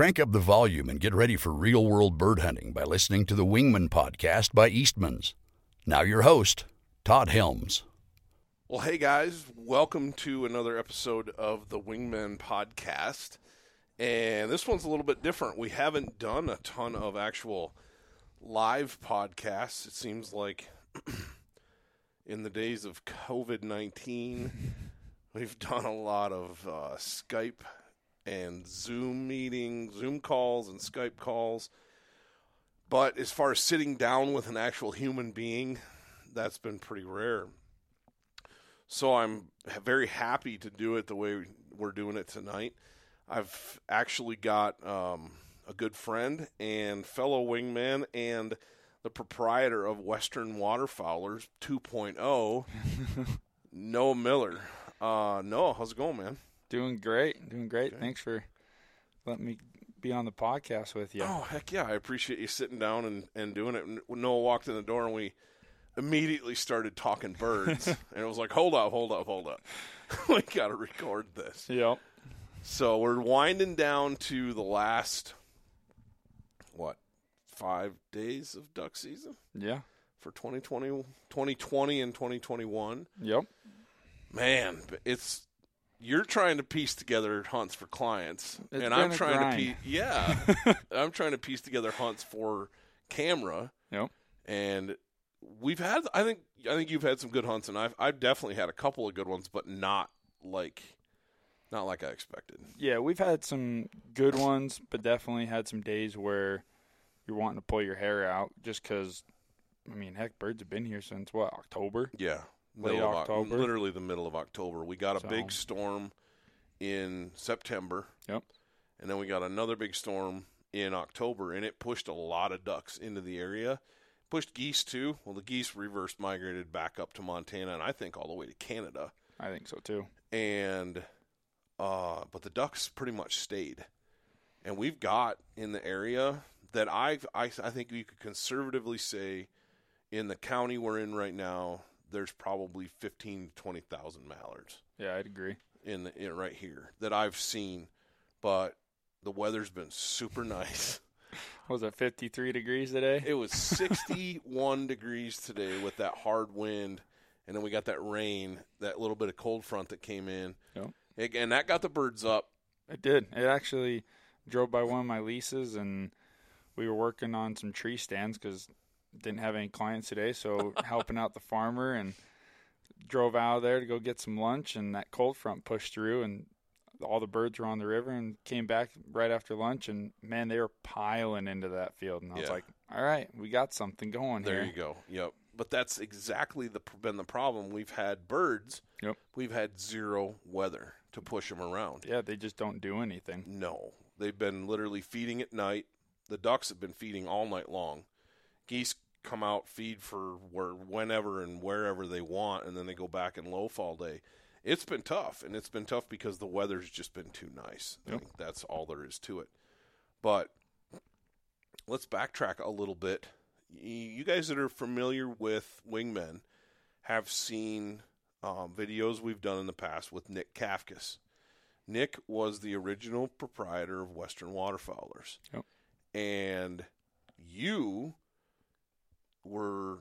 Crank up the volume and get ready for real world bird hunting by listening to the Wingman podcast by Eastman's. Now, your host, Todd Helms. Well, hey guys, welcome to another episode of the Wingman podcast. And this one's a little bit different. We haven't done a ton of actual live podcasts. It seems like in the days of COVID 19, we've done a lot of uh, Skype and Zoom meetings, Zoom calls, and Skype calls. But as far as sitting down with an actual human being, that's been pretty rare. So I'm very happy to do it the way we're doing it tonight. I've actually got um, a good friend and fellow wingman and the proprietor of Western Waterfowlers 2.0, Noah Miller. Uh, Noah, how's it going, man? Doing great, doing great. Okay. Thanks for letting me be on the podcast with you. Oh heck yeah, I appreciate you sitting down and, and doing it. When Noah walked in the door and we immediately started talking birds, and it was like, hold up, hold up, hold up, we got to record this. Yep. So we're winding down to the last what five days of duck season. Yeah. For 2020, 2020 and 2021. Yep. Man, it's you're trying to piece together hunts for clients, it's and I'm trying grind. to piece. Yeah, I'm trying to piece together hunts for camera. Yep. And we've had, I think, I think you've had some good hunts, and I've, I've definitely had a couple of good ones, but not like, not like I expected. Yeah, we've had some good ones, but definitely had some days where you're wanting to pull your hair out just because. I mean, heck, birds have been here since what October. Yeah, late October, literally the middle of October. We got a so. big storm in September. Yep. And then we got another big storm in October, and it pushed a lot of ducks into the area. Pushed geese too. Well, the geese reverse migrated back up to Montana, and I think all the way to Canada. I think so too. And, uh, but the ducks pretty much stayed, and we've got in the area that I've I, I think you could conservatively say, in the county we're in right now, there's probably 15 to 20,000 mallards. Yeah, I'd agree. In, the, in right here that I've seen, but the weather's been super nice. Was it 53 degrees today? It was 61 degrees today with that hard wind, and then we got that rain, that little bit of cold front that came in. Yep. And that got the birds up. It did. It actually drove by one of my leases, and we were working on some tree stands because didn't have any clients today, so helping out the farmer and drove out of there to go get some lunch, and that cold front pushed through, and all the birds were on the river, and came back right after lunch, and man, they were piling into that field, and I was like, all right, we got something going there here. you go. Yep. But that's exactly the been the problem. We've had birds. Yep. We've had zero weather to push them around. Yeah, they just don't do anything. No, they've been literally feeding at night. The ducks have been feeding all night long geese come out feed for where whenever and wherever they want and then they go back and loaf all day. It's been tough and it's been tough because the weather's just been too nice. Yep. I think that's all there is to it. But let's backtrack a little bit. You guys that are familiar with wingmen have seen um, videos we've done in the past with nick kafkas. Nick was the original proprietor of western waterfowlers. Yep. and you were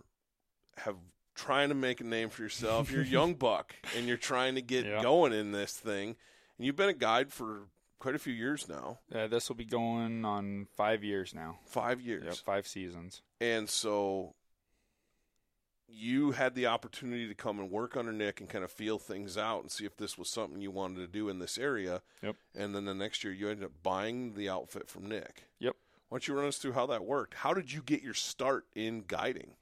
have trying to make a name for yourself. You're a young buck, and you're trying to get yeah. going in this thing. And you've been a guide for quite a few years now. Uh, this will be going on five years now. Five years. Yep, five seasons. And so you had the opportunity to come and work under Nick and kind of feel things out and see if this was something you wanted to do in this area. Yep. And then the next year you ended up buying the outfit from Nick. Yep. Why don't you run us through how that worked? How did you get your start in guiding?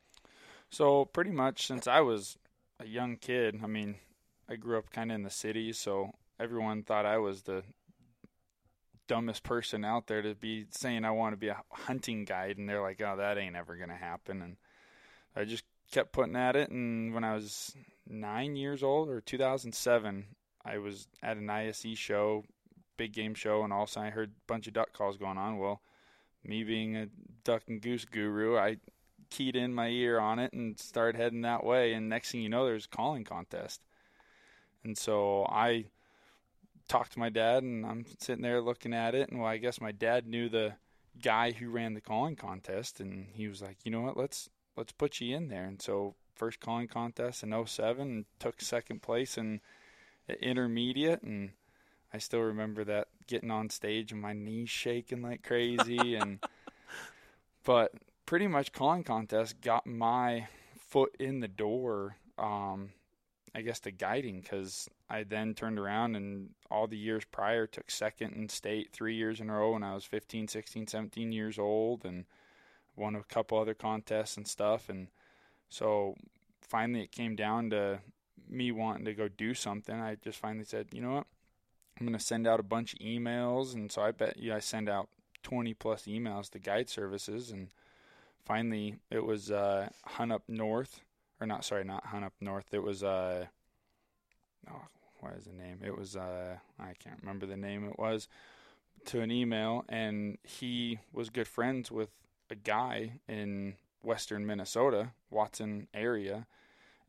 So pretty much since I was a young kid, I mean, I grew up kind of in the city, so everyone thought I was the dumbest person out there to be saying I want to be a hunting guide, and they're like, "Oh, that ain't ever gonna happen." And I just kept putting at it. And when I was nine years old, or 2007, I was at an ISE show, big game show, and all of a sudden I heard a bunch of duck calls going on. Well, me being a duck and goose guru, I keyed in my ear on it and started heading that way. And next thing you know, there's a calling contest. And so I talked to my dad, and I'm sitting there looking at it, and well, I guess my dad knew the guy who ran the calling contest, and he was like, you know what, let's let's put you in there. And so first calling contest in 07 and took second place in intermediate and I still remember that getting on stage and my knees shaking like crazy and but pretty much calling contest got my foot in the door um I guess to guiding cuz I then turned around and all the years prior took second in state 3 years in a row when I was 15, 16, 17 years old and won a couple other contests and stuff and so finally it came down to me wanting to go do something. I just finally said, you know what? I'm going to send out a bunch of emails. And so I bet you I send out 20 plus emails to guide services. And finally it was uh, Hunt Up North, or not, sorry, not Hunt Up North. It was, uh, oh, what is the name? It was, uh, I can't remember the name it was, to an email. And he was good friends with a guy in western Minnesota, Watson area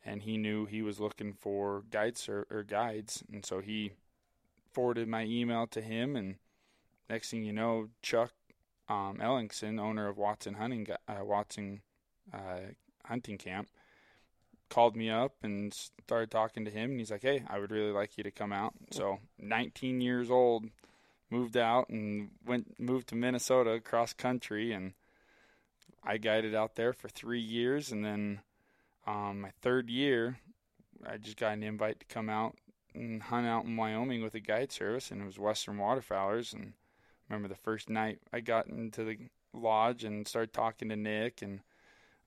and he knew he was looking for guides or, or guides, and so he forwarded my email to him. And next thing you know, Chuck um, Ellingson, owner of Watson Hunting uh, Watson uh, Hunting Camp, called me up and started talking to him. And he's like, "Hey, I would really like you to come out." So, 19 years old, moved out and went moved to Minnesota cross country, and I guided out there for three years, and then um, my third year, I just got an invite to come out and hunt out in Wyoming with a guide service, and it was Western Waterfowlers. And I remember the first night I got into the lodge and started talking to Nick, and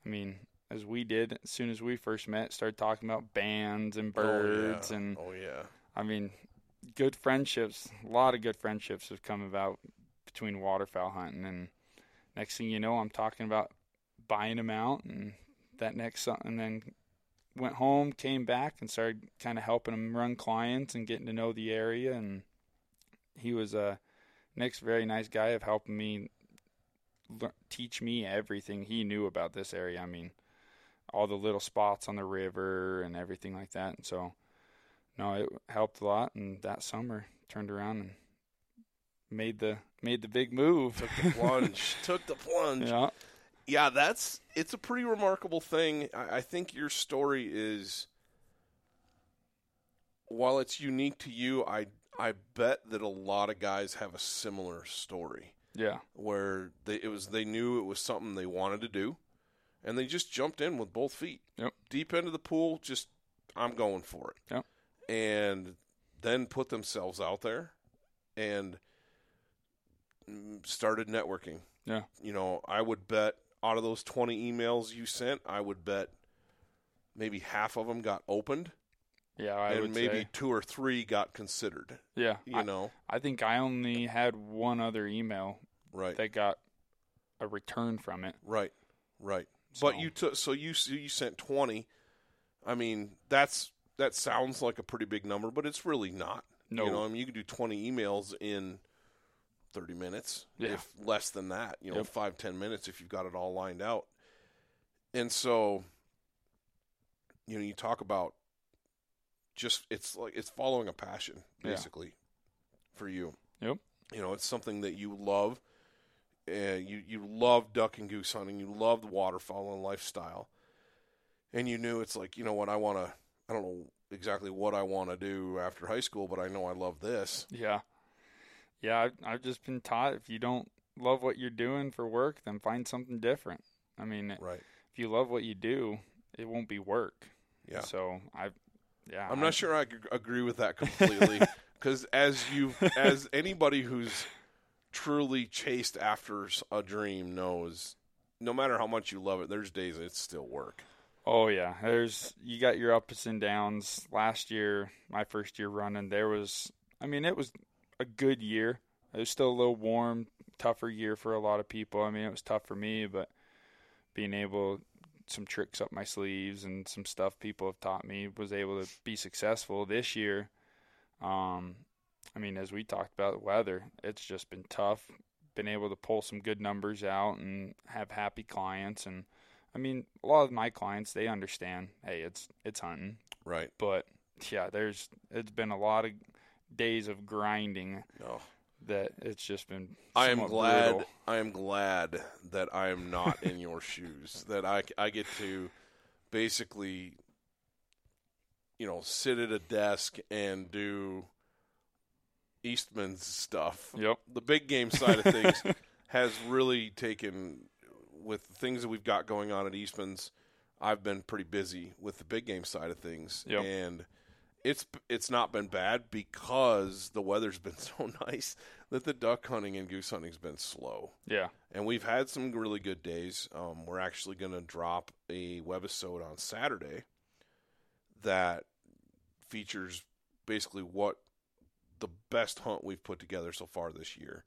I mean, as we did as soon as we first met, started talking about bands and birds, oh, yeah. and oh yeah, I mean, good friendships. A lot of good friendships have come about between waterfowl hunting, and next thing you know, I'm talking about buying them out and that next and then went home, came back, and started kind of helping him run clients and getting to know the area. And he was uh, a Nick's very nice guy of helping me le- teach me everything he knew about this area. I mean, all the little spots on the river and everything like that. And so, no, it helped a lot. And that summer, turned around and made the made the big move. Took the plunge. took the plunge. Yeah yeah, that's it's a pretty remarkable thing. I, I think your story is, while it's unique to you, I I bet that a lot of guys have a similar story. Yeah, where they it was they knew it was something they wanted to do, and they just jumped in with both feet. Yep. Deep into the pool, just I'm going for it. Yep. And then put themselves out there, and started networking. Yeah. You know, I would bet out of those 20 emails you sent, I would bet maybe half of them got opened. Yeah, I and maybe say. two or three got considered. Yeah, you I, know, I think I only had one other email right that got a return from it. Right, right. So, but you took so you you sent 20. I mean, that's that sounds like a pretty big number, but it's really not. No, you know, I mean, you can do 20 emails in 30 minutes, yeah. if less than that, you know, Yep. five, ten minutes if you've got it all lined out. And so, you know, you talk about just, it's like, it's following a passion, Yeah. basically, for you. Yep. You know, it's something that you love. And you, you love duck and goose hunting. You love the waterfowl and lifestyle. And you knew it's like, you know what, I want to, I don't know exactly what I want to do after high school, but I know I love this. Yeah, yeah. I've, I've just been taught if you don't love what you're doing for work, then find something different. I mean, Right. if you love what you do, it won't be work. Yeah. So I, yeah. I'm I- not sure I agree with that completely because as you as anybody who's truly chased after a dream knows, no matter how much you love it, there's days it's still work. Oh yeah, there's you got your ups and downs. Last year, my first year running, there was I mean, it was a good year. It was still a little warm, tougher year for a lot of people. I mean, it was tough for me, but being able some tricks up my sleeves and some stuff people have taught me was able to be successful this year. Um I mean, as we talked about the weather, it's just been tough. Been able to pull some good numbers out and have happy clients and I mean, a lot of my clients they understand. Hey, it's it's hunting, Right. but yeah, there's it's been a lot of days of grinding No. that it's just been. I am glad. brutal. I am glad that I am not in your shoes. That I I get to basically, you know, sit at a desk and do Eastman's stuff. Yep. The big game side of things has really taken with the things that we've got going on at Eastman's. I've been pretty busy with the big game side of things, Yep. and it's it's not been bad because the weather's been so nice that the duck hunting and goose hunting's been slow. Yeah. And we've had some really good days. Um, we're actually going to drop a webisode on Saturday that features basically what the best hunt we've put together so far this year.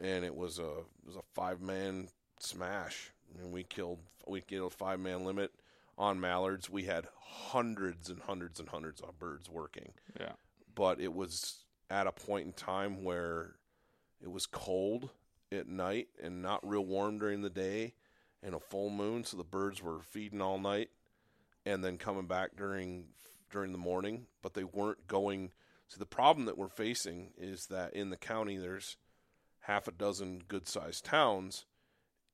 And it was a it was a five man smash, and we killed we killed a five man limit on mallards. We had hundreds and hundreds and hundreds of birds working Yeah. but it was at a point in time where it was cold at night and not real warm during the day and a full moon so the birds were feeding all night and then coming back during during the morning but they weren't going so the problem that we're facing is that in the county there's half a dozen good sized towns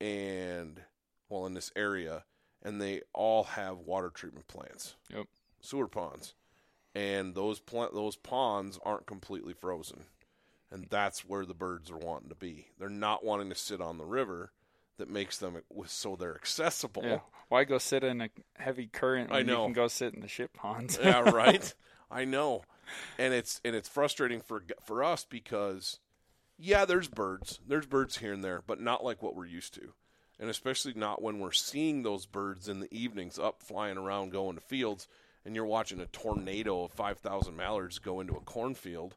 and well in this area and they all have water treatment plants Yep. sewer ponds and those pl- those ponds aren't completely frozen, and that's where the birds are wanting to be. They're not wanting to sit on the river that makes them so they're accessible. Yeah. Why go sit in a heavy current I know. you can go sit in the ship ponds? yeah, right. I know, and it's and it's frustrating for for us because yeah, there's birds, there's birds here and there, but not like what we're used to, and especially not when we're seeing those birds in the evenings up flying around going to fields, and you're watching a tornado of five thousand mallards go into a cornfield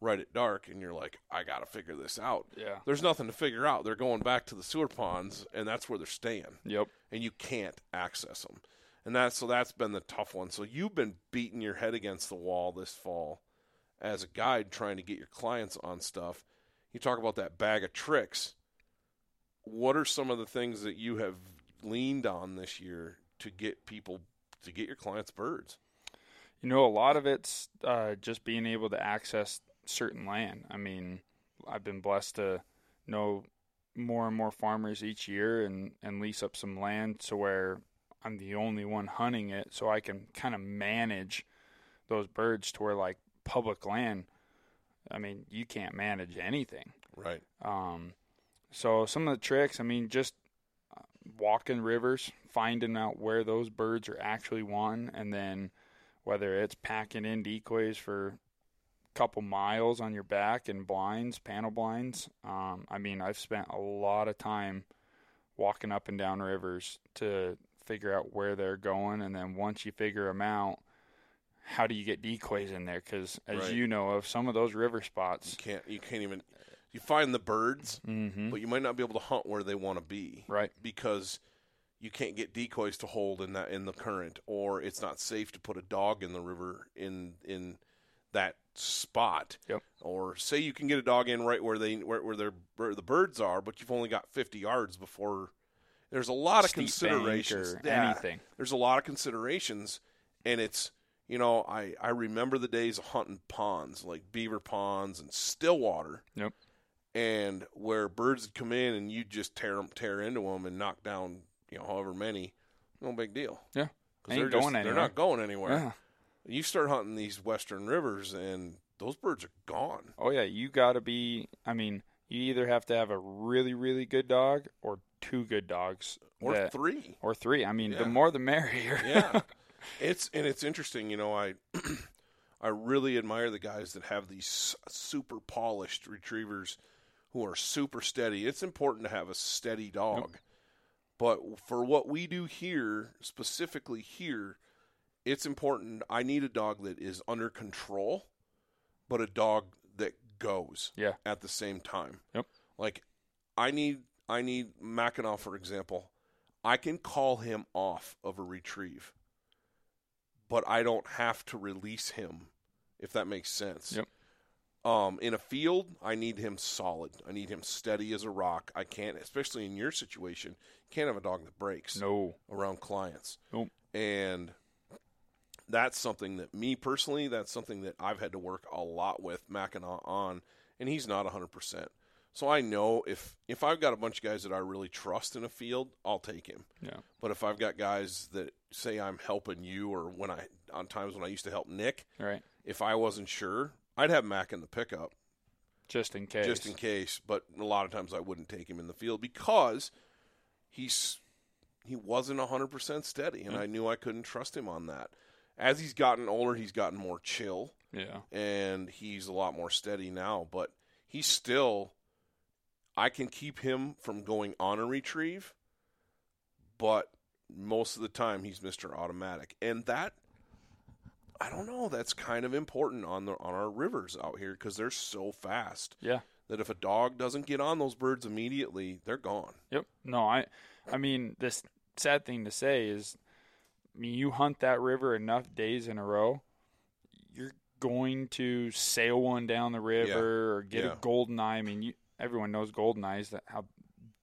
right at dark, and you're like, I got to figure this out. Yeah. There's nothing to figure out. They're going back to the sewer ponds, and that's where they're staying Yep. and you can't access them. And that's so that's been the tough one. So you've been beating your head against the wall this fall as a guide trying to get your clients on stuff. You talk about that bag of tricks. What are some of the things that you have leaned on this year to get people to get your clients birds? You know, a lot of it's uh, just being able to access certain land. I mean, I've been blessed to know more and more farmers each year and, and lease up some land to where I'm the only one hunting it, so I can kind of manage those birds to where, like, public land, I mean, you can't manage anything. Right. Um, so some of the tricks, I mean, just uh, walking rivers, finding out where those birds are actually wanting, and then whether it's packing in decoys for a couple miles on your back and blinds, panel blinds. Um, I mean, I've spent a lot of time walking up and down rivers to figure out where they're going, and then once you figure them out, how do you get decoys in there? Because as Right. you know, of some of those river spots, You can't you can't even you find the birds, mm-hmm. but you might not be able to hunt where they want to be. right? because you can't get decoys to hold in that in the current, or it's not safe to put a dog in the river in in that spot. Yep. Or say you can get a dog in right where they where, where, their, where the birds are, but you've only got fifty yards before. There's a lot of Steep considerations. Yeah. anything. There's a lot of considerations, and it's you know I I remember the days of hunting ponds like beaver ponds and Stillwater Yep. And where birds would come in and you'd just tear them, tear into them and knock down you know however many, no big deal. Yeah. 'Cause Ain't they're just, They're not going anywhere. Yeah. You start hunting these western rivers and those birds are gone. Oh yeah, you got to be. I mean, you either have to have a really, really good dog or two good dogs, Or that- three. or three. I mean, Yeah. the more the merrier. Yeah. it's and it's interesting, you know, I I really admire the guys that have these super polished retrievers who are super steady. It's important to have a steady dog. But for what we do here, specifically here, it's important. I need a dog that is under control, but a dog that goes Yeah. at the same time. Yep. Like I need I need Mackinac, for example. I can call him off of a retrieve, but I don't have to release him, if that makes sense. Yep. Um, in a field, I need him solid. I need him steady as a rock. I can't, especially in your situation, can't have a dog that breaks No. around clients. Nope. And that's something that me personally, that's something that I've had to work a lot with Mackinac on, and he's not 100%. So I know if if I've got a bunch of guys that I really trust in a field, I'll take him. Yeah. But if I've got guys that say I'm helping you, or when I on times when I used to help Nick, Right. if I wasn't sure, I'd have Mac in the pickup Just in case. just in case. But a lot of times I wouldn't take him in the field because he's he wasn't hundred percent steady, and Yeah. I knew I couldn't trust him on that. As he's gotten older, he's gotten more chill, Yeah. and he's a lot more steady now. But he's still, I can keep him from going on a retrieve, but most of the time he's Mister Automatic, and that. I don't know. That's kind of important on the on our rivers out here because they're so fast Yeah. that if a dog doesn't get on those birds immediately, they're gone. Yep. No, I I mean this sad thing to say is I mean you hunt that river enough days in a row, you're going to sail one down the river or get Yeah. a golden eye. I mean you everyone knows golden eyes that how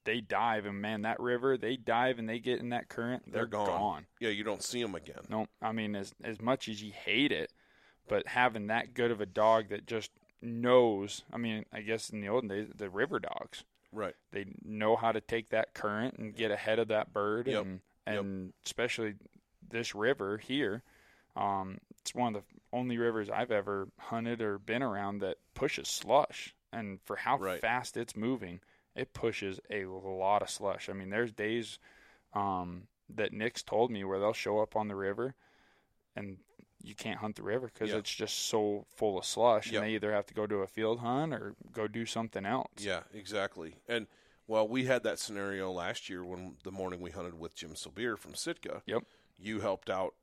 they dive and man that river they dive and they get in that current they're, They're gone. gone. Yeah, you don't see them again. No, I mean as as much as you hate it, but having that good of a dog that just knows. I mean, I guess in the olden days, the river dogs Right. they know how to take that current and get ahead of that bird, Yep. and and especially this river here. Um, it's one of the only rivers I've ever hunted or been around that pushes slush, and for how Right. fast it's moving, it pushes a lot of slush. I mean, there's days um, that Nick's told me where they'll show up on the river, and you can't hunt the river because Yeah. it's just so full of slush, Yep. and they either have to go to a field hunt or go do something else. Yeah, exactly. And well, we had that scenario last year when the morning we hunted with Jim Sobir from Sitka. Yep. You helped out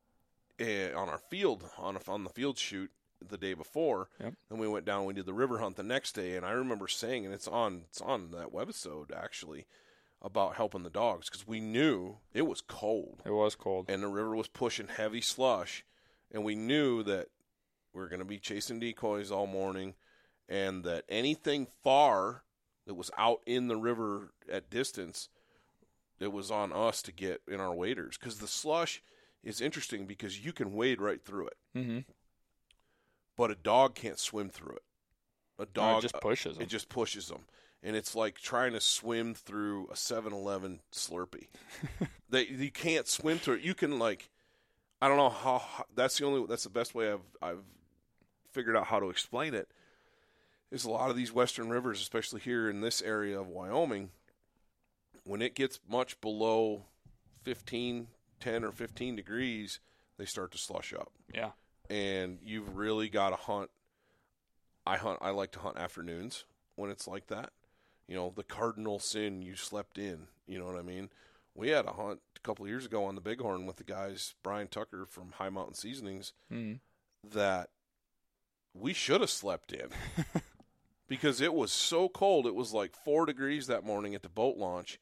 uh, on our field on a, on the field shoot the day before. Yep. And we went down. We did the river hunt the next day, and I remember saying, and it's on it's on that webisode actually about helping the dogs because we knew it was cold. It was cold. and the river was pushing heavy slush, and we knew that we were going to be chasing decoys all morning, and that anything far that was out in the river at distance, it was on us to get in our waders because the slush is interesting because you can wade right through it, Mm-hmm. But a dog can't swim through it. A dog it just pushes them. it just pushes them. And it's like trying to swim through a 7-Eleven Slurpee. they you can't swim through it. You can like I don't know how that's the only that's the best way I've I've figured out how to explain it. Is a lot of these western rivers, especially here in this area of Wyoming, when it gets much below 15, 10 or 15 degrees, they start to slush up yeah. And you've really got to hunt. I hunt. I like to hunt afternoons when it's like that. You know, the cardinal sin you slept in. You know what I mean? We had a hunt a couple of years ago on the Bighorn with the guys Brian Tucker from Hi Mountain Seasonings Mm-hmm. that we should have slept in because it was so cold. It was like four degrees that morning at the boat launch,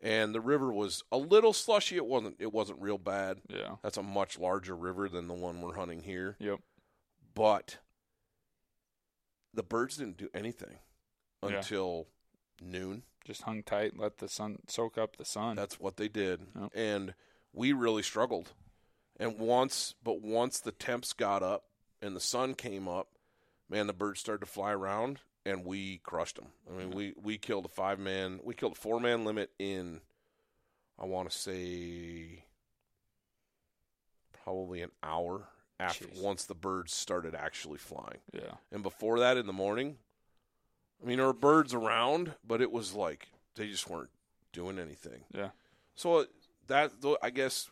and the river was a little slushy. It wasn't. It wasn't real bad. Yeah. That's a much larger river than the one we're hunting here. Yep. But the birds didn't do anything Yeah. until noon. Just hung tight, let the sun soak up the sun. That's what they did. Yep. And we really struggled. And once but once the temps got up and the sun came up, man, the birds started to fly around and we crushed them. I mean, we we killed a five man, we killed a four man limit in I want to say probably an hour after Jeez. once the birds started actually flying. yeah. And before that, in the morning, I mean, there were birds around, but it was like they just weren't doing anything. Yeah. So uh, that, I guess,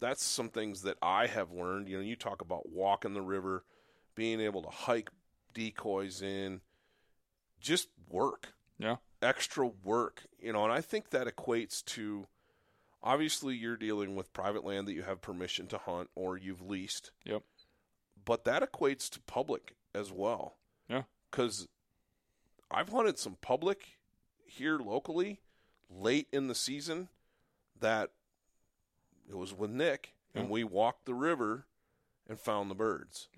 that's some things that I have learned. You know, you talk about walking the river, being able to hike decoys in, just work, Yeah. extra work. You know, and I think that equates to. Obviously, you're dealing with private land that you have permission to hunt or you've leased Yep. but that equates to public as well. Yeah. Because I've hunted some public here locally late in the season that it was with Nick, and Yeah. we walked the river and found the birds.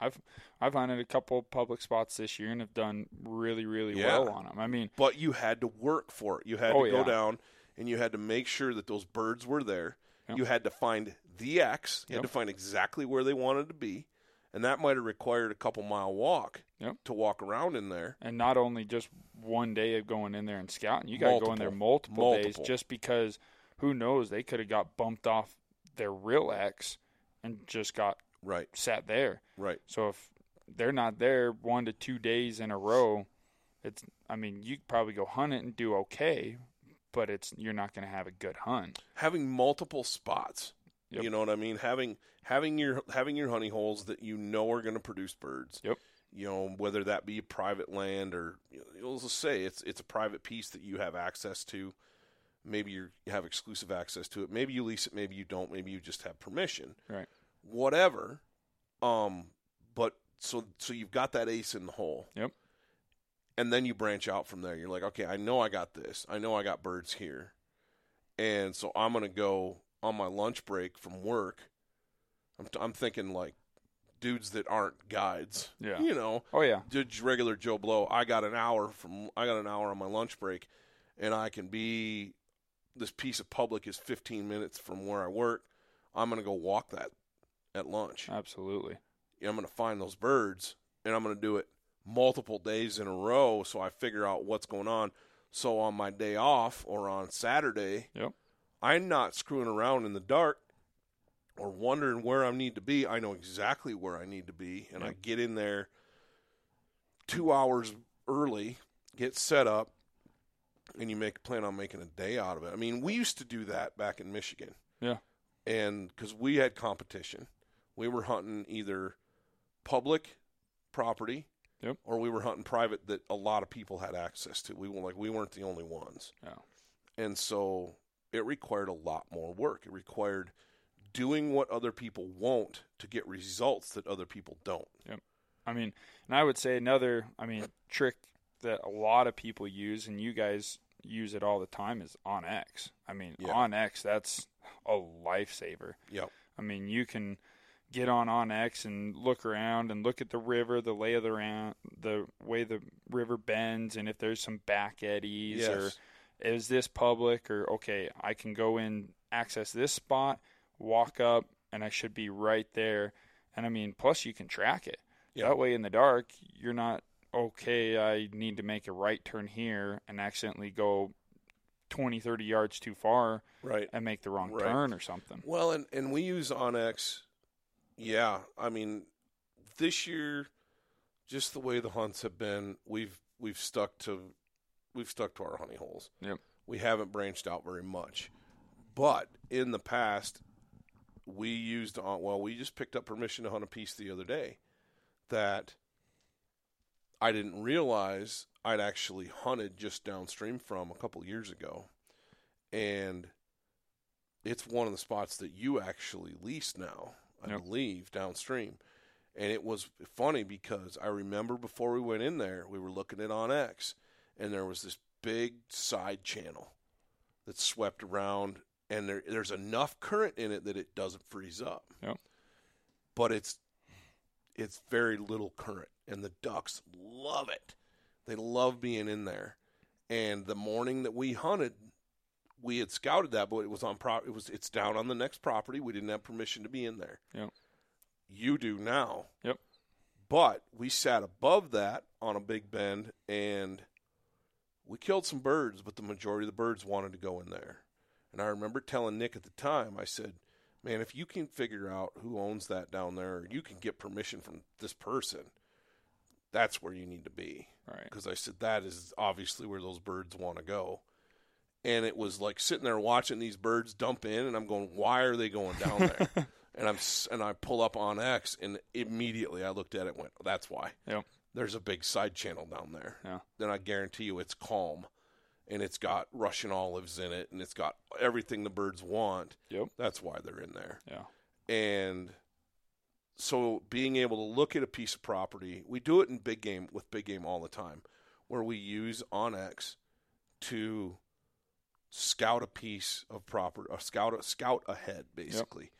I've I've hunted a couple public spots this year and have done really really Yeah. well on them. I mean, But you had to work for it. You had Oh, to go yeah. down and you had to make sure that those birds were there. Yep. You had to find the X. You Yep. had to find exactly where they wanted to be, and that might have required a couple mile walk Yep. to walk around in there. and not only just one day of going in there and scouting, you got to go in there multiple, days just because who knows they could have got bumped off their real X and just got Right, sat there. right. So if they're not there one to two days in a row, it's I mean you probably go hunt it and do okay, but it's you're not going to have a good hunt. Having multiple spots. Yep. You know what I mean? Having having your having your honey holes that you know are going to produce birds. Yep. You know whether that be private land or you know, let's say it's it's a private piece that you have access to. Maybe you're, you have exclusive access to it. Maybe you lease it. Maybe you don't. Maybe you just have permission. Right. Whatever. Um. But so so you've got that ace in the hole. Yep. And then you branch out from there. You're like, okay, I know I got this. I know I got birds here. And so I'm going to go on my lunch break from work. I'm, t- I'm thinking like dudes that aren't guides. Yeah. You know, Oh yeah. just regular Joe Blow. I got an hour from I got an hour on my lunch break, and I can be. This piece of public is 15 minutes from where I work. I'm going to go walk that at lunch. Absolutely. I'm going to find those birds, and I'm going to do it multiple days in a row, so I figure out what's going on. So on my day off or on Saturday, Yep. I'm not screwing around in the dark or wondering where I need to be. I know exactly where I need to be, and I get in there two hours early, get set up, and you make plan on making a day out of it. I mean, we used to do that back in Michigan, Yeah. and because we had competition, we were hunting either public property. Yep. Or we were hunting private that a lot of people had access to. We were like we weren't the only ones Yeah. and so it required a lot more work. It required doing what other people won't to get results that other people don't. Yep. I mean, and I would say another, I mean, trick that a lot of people use, and you guys use it all the time, is on X. I mean, Yeah. on X, that's a lifesaver. Yep. I mean, you can get on on X and look around and look at the river, the lay of the round, the way the river bends, and if there's some back eddies or is this public or okay, I can go in, access this spot, walk up, and I should be right there. And I mean, plus you can track it. Yeah. That way in the dark, you're not okay. I need to make a right turn here and accidentally go 20, 30 yards too far Right. and make the wrong Right. turn or something. Well, and and we use OnX. Yeah, I mean, this year, just the way the hunts have been, we've we've stuck to we've stuck to our honey holes. Yep. We haven't branched out very much, but in the past, we used on. Well, we just picked up permission to hunt a piece the other day that I didn't realize I'd actually hunted just downstream from a couple years ago, and it's one of the spots that you actually lease now, I Yep. believe, downstream. And it was funny because I remember before we went in there, we were looking at On X, and there was this big side channel that swept around, and there, there's enough current in it that it doesn't freeze up. Yep. But it's it's very little current, and the ducks love it. They love being in there. And the morning that we hunted, we had scouted that, but it was on pro. It was it's down on the next property. We didn't have permission to be in there. Yep. You do now. Yep. But we sat above that on a big bend, and we killed some birds. But the majority of the birds wanted to go in there. And I remember telling Nick at the time, I said, "Man, if you can figure out who owns that down there, you can get permission from this person, that's where you need to be." Right. because I said that is obviously where those birds want to go. And it was like sitting there watching these birds dump in, and I'm going, "Why are they going down there?" and I'm and I pull up on X, and immediately I looked at it, and went, "That's why." Yep. There's a big side channel down there. Yeah. Then I guarantee you, it's calm, and it's got Russian olives in it, and it's got everything the birds want. Yep. That's why they're in there Yeah. and so being able to look at a piece of property, we do it in big game with big game all the time, where we use OnX to scout a piece of property, or scout a scout ahead. Basically,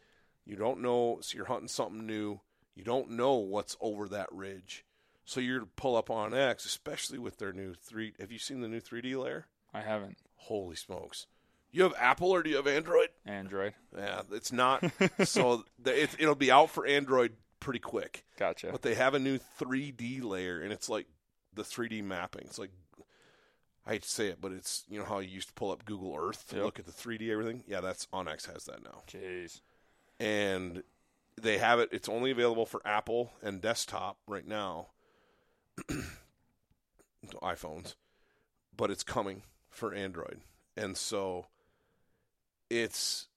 you don't know, so you're hunting something new. You don't know what's over that ridge, so you're to pull up on X, especially with their new three. Have you seen the new 3D layer? I haven't. Holy smokes! You have Apple or do you have Android? Android. Yeah, it's not. so the, it, it'll be out for Android pretty quick. Gotcha. But they have a new 3D layer, and it's like the 3D mapping. It's like I hate to say it, but it's you know how you used to pull up Google Earth to Yep. look at the 3D everything. Yeah, that's OnX has that now, Jeez. and they have it. It's only available for Apple and desktop right now, iPhones, but it's coming for Android, and so it's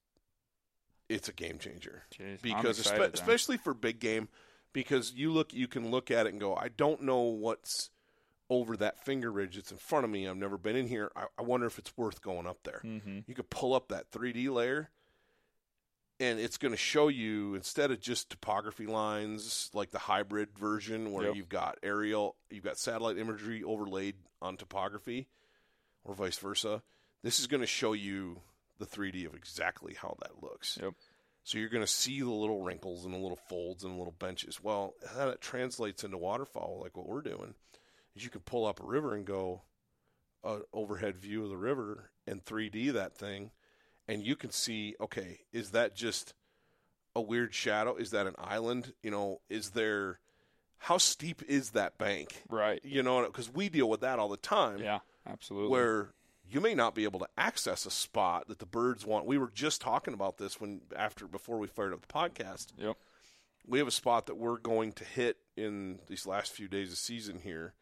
it's a game changer Jeez. Because espe- excited then. especially for big game because you look you can look at it and go i don't know what's over that finger ridge that's in front of me i've never been in here i, I wonder if it's worth going up there Mhm. you could pull up that 3d layer and it's going to show you instead of just topography lines like the hybrid version where Yep. you've got aerial you've got satellite imagery overlaid on topography or vice versa this is going to show you the 3d of exactly how that looks Yep. so you're going to see the little wrinkles and the little folds and the little benches. Well, how that translates into waterfowl, like what we're doing, is you can pull up a river and go a overhead view of the river and 3D that thing, and you can see, okay, is that just a weird shadow? Is that an island? You know, is there how steep is that bank? Right. You know, because we deal with that all the time Yeah. Absolutely. where you may not be able to access a spot that the birds want. We were just talking about this when after before we fired up the podcast. Yep. We have a spot that we're going to hit in these last few days of season here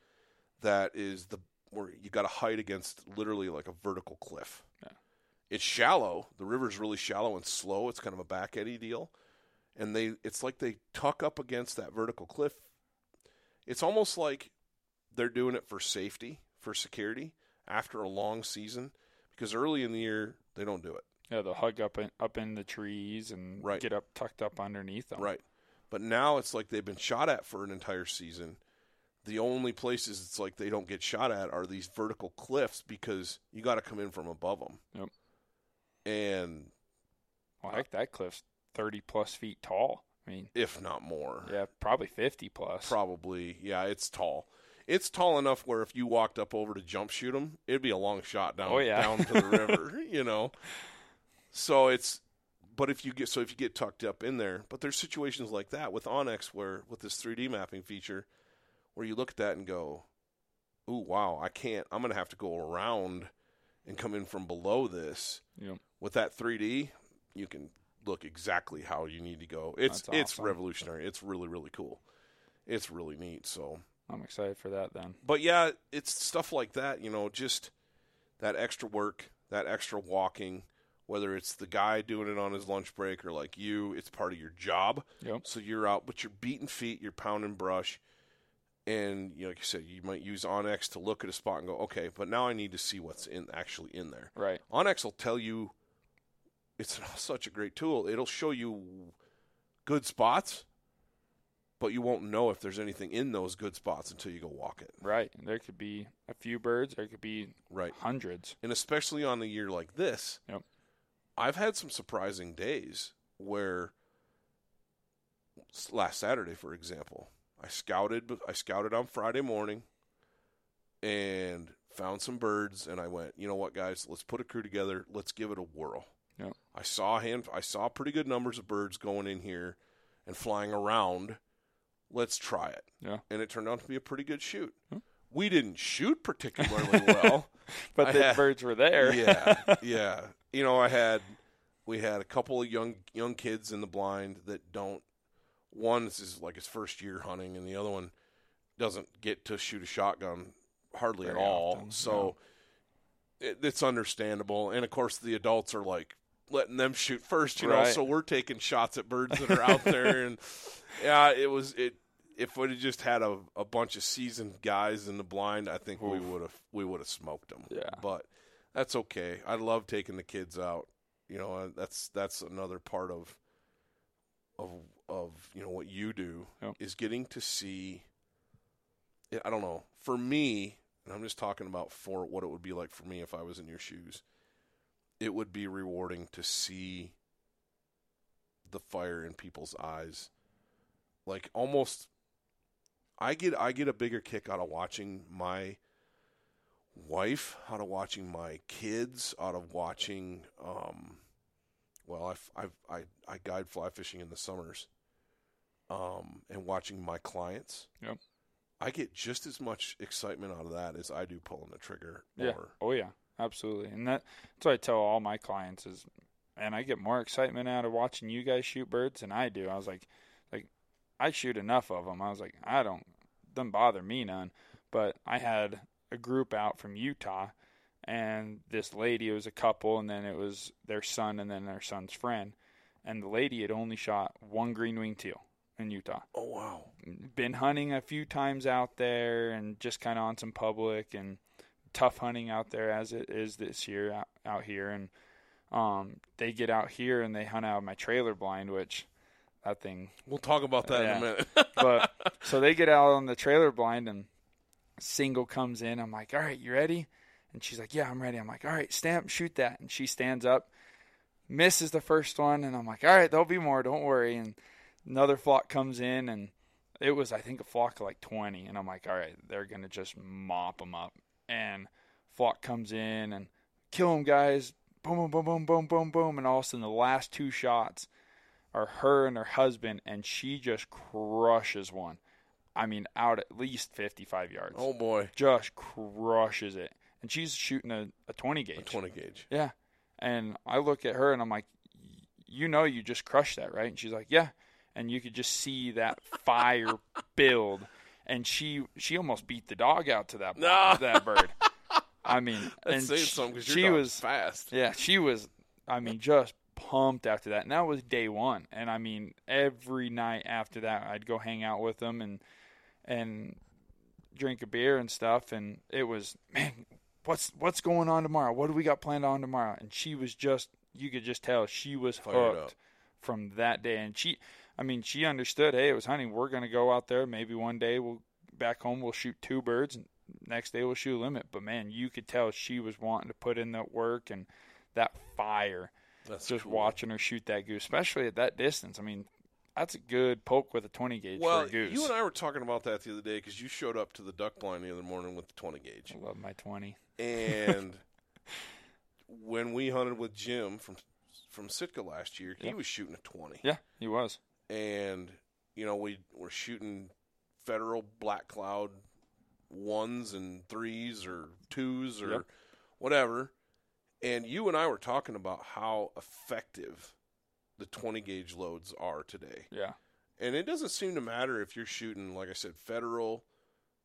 that is the where you got to hide against literally like a vertical cliff. Yeah. It's shallow. The river's really shallow and slow. It's kind of a back eddy deal. And they it's like they tuck up against that vertical cliff. It's almost like they're doing it for safety, for security after a long season because early in the year they don't do it. Yeah, they'll hug up in, up in the trees and Right. get up tucked up underneath them. Right. But now it's like they've been shot at for an entire season. The only places it's like they don't get shot at are these vertical cliffs because you got to come in from above them. Yep. And Well, heck, that cliff's thirty plus feet tall. I mean, if not more, yeah, probably fifty plus. probably, yeah, it's tall. It's tall enough where if you walked up over to jump shoot them, it'd be a long shot down Oh, yeah. down to the river, you know. So it's but if you get so if you get tucked up in there, but there's situations like that with OnX where with this 3D mapping feature where you look at that and go, "Ooh, wow, I can't. I'm going to have to go around and come in from below this." Yep. With that 3D, you can look exactly how you need to go. It's That's it's revolutionary. It's really really cool. It's really neat. So I'm excited for that then. but yeah, it's stuff like that, you know, just that extra work, that extra walking, whether it's the guy doing it on his lunch break or like you, it's part of your job. Yep. So you're out, but you're beating feet, you're pounding brush, and you know, like you said, you might use OnX to look at a spot and go, okay, but now I need to see what's in actually in there. Right. OnX will tell you it's such a great tool. It'll show you good spots, but you won't know if there's anything in those good spots until you go walk it. Right. There could be a few birds. There could be Right. hundreds. And especially on a year like this, Yep. I've had some surprising days where last Saturday, for example, I scouted. I scouted on Friday morning, and found some birds. And I went, you know what, guys? Let's put a crew together. Let's give it a whirl. Yep. I saw hand. I saw pretty good numbers of birds going in here and flying around. Let's try it. Yeah. And it turned out to be a pretty good shoot. Hmm. We didn't shoot particularly well. But I the had- birds were there. yeah, yeah. You know, I had we had a couple of young young kids in the blind that don't. One this is like his first year hunting, and the other one doesn't get to shoot a shotgun hardly Very at all. often, so it, it's understandable, and of course the adults are like letting them shoot first, you know. So we're taking shots at birds that are out there, and yeah, it was it. If we'd have just had a, a bunch of seasoned guys in the blind, I think we would have we would have smoked them. Yeah. but that's okay. I love taking the kids out. You know, uh, that's that's another part of of of you know what you do Yep. is getting to see. I don't know. For me, and I'm just talking about for what it would be like for me if I was in your shoes. It would be rewarding to see the fire in people's eyes. Like almost I get I get a bigger kick out of watching my wife, out of watching my kids, out of watching. Um, well, I've, I've, I I guide fly fishing in the summers, um, and watching my clients. Yep. I get just as much excitement out of that as I do pulling the trigger. Yeah. Or, Oh yeah, absolutely. And that, that's what I tell all my clients is, and I get more excitement out of watching you guys shoot birds than I do. I was like, like, I shoot enough of them. I was like, I don't, doesn't bother me none. But I had a group out from Utah, and this lady, it was a couple, and then it was their son, and then their son's friend, and the lady had only shot one green wing teal in Utah. Oh wow, been hunting a few times out there and just kind of on some public and tough hunting out there as it is this year out, out here. And um they get out here and they hunt out of my trailer blind which that thing we'll talk about that in a minute. but so they get out on the trailer blind and single comes in. I'm like all right you ready? And she's like yeah i'm ready. I'm like all right stamp shoot that. And she stands up misses the first one. And i'm like all right there'll be more. Don't worry. And another flock comes in and it was i think a flock of like 20 and i'm like all right they're gonna just mop them up and flock comes in and kill them guys boom boom boom boom boom boom boom and all of a sudden the last two shots are her and her husband and she just crushes one i mean out at least 55 yards oh boy, just crushes it and she's shooting a, a 20 gauge a twenty gauge. yeah. And I look at her and I'm like, you know, you just crushed that, right? And she's like, yeah. And you could just see that fire build. And she she almost beat the dog out to that No. that bird. I mean, and she, she was fast. yeah, she was. I mean, just pumped after that. And that was day one. And I mean, every night after that, I'd go hang out with them and and drink a beer and stuff. And it was man, what's what's going on tomorrow? What do we got planned on tomorrow? And she was just, you could just tell she was Fired hooked up. from that day. And she, I mean, she understood. Hey, it was hunting. We're gonna go out there. Maybe one day we'll back home. We'll shoot two birds. And next day we'll shoot a limit. But man, you could tell she was wanting to put in that work and that fire. That's just cool. watching her shoot that goose, especially at that distance. I mean, that's a good poke with a 20 gauge Well, for a goose. you and I were talking about that the other day because you showed up to the duck blind the other morning with the twenty gauge, I love my 20. and when we hunted with Jim from from Sitka last year, he was shooting a twenty. Yeah, he was. And you know we were shooting federal black cloud ones and threes or twos or Yep. whatever and you and i were talking about how effective the 20 gauge loads are today Yeah. and it doesn't seem to matter if you're shooting like i said federal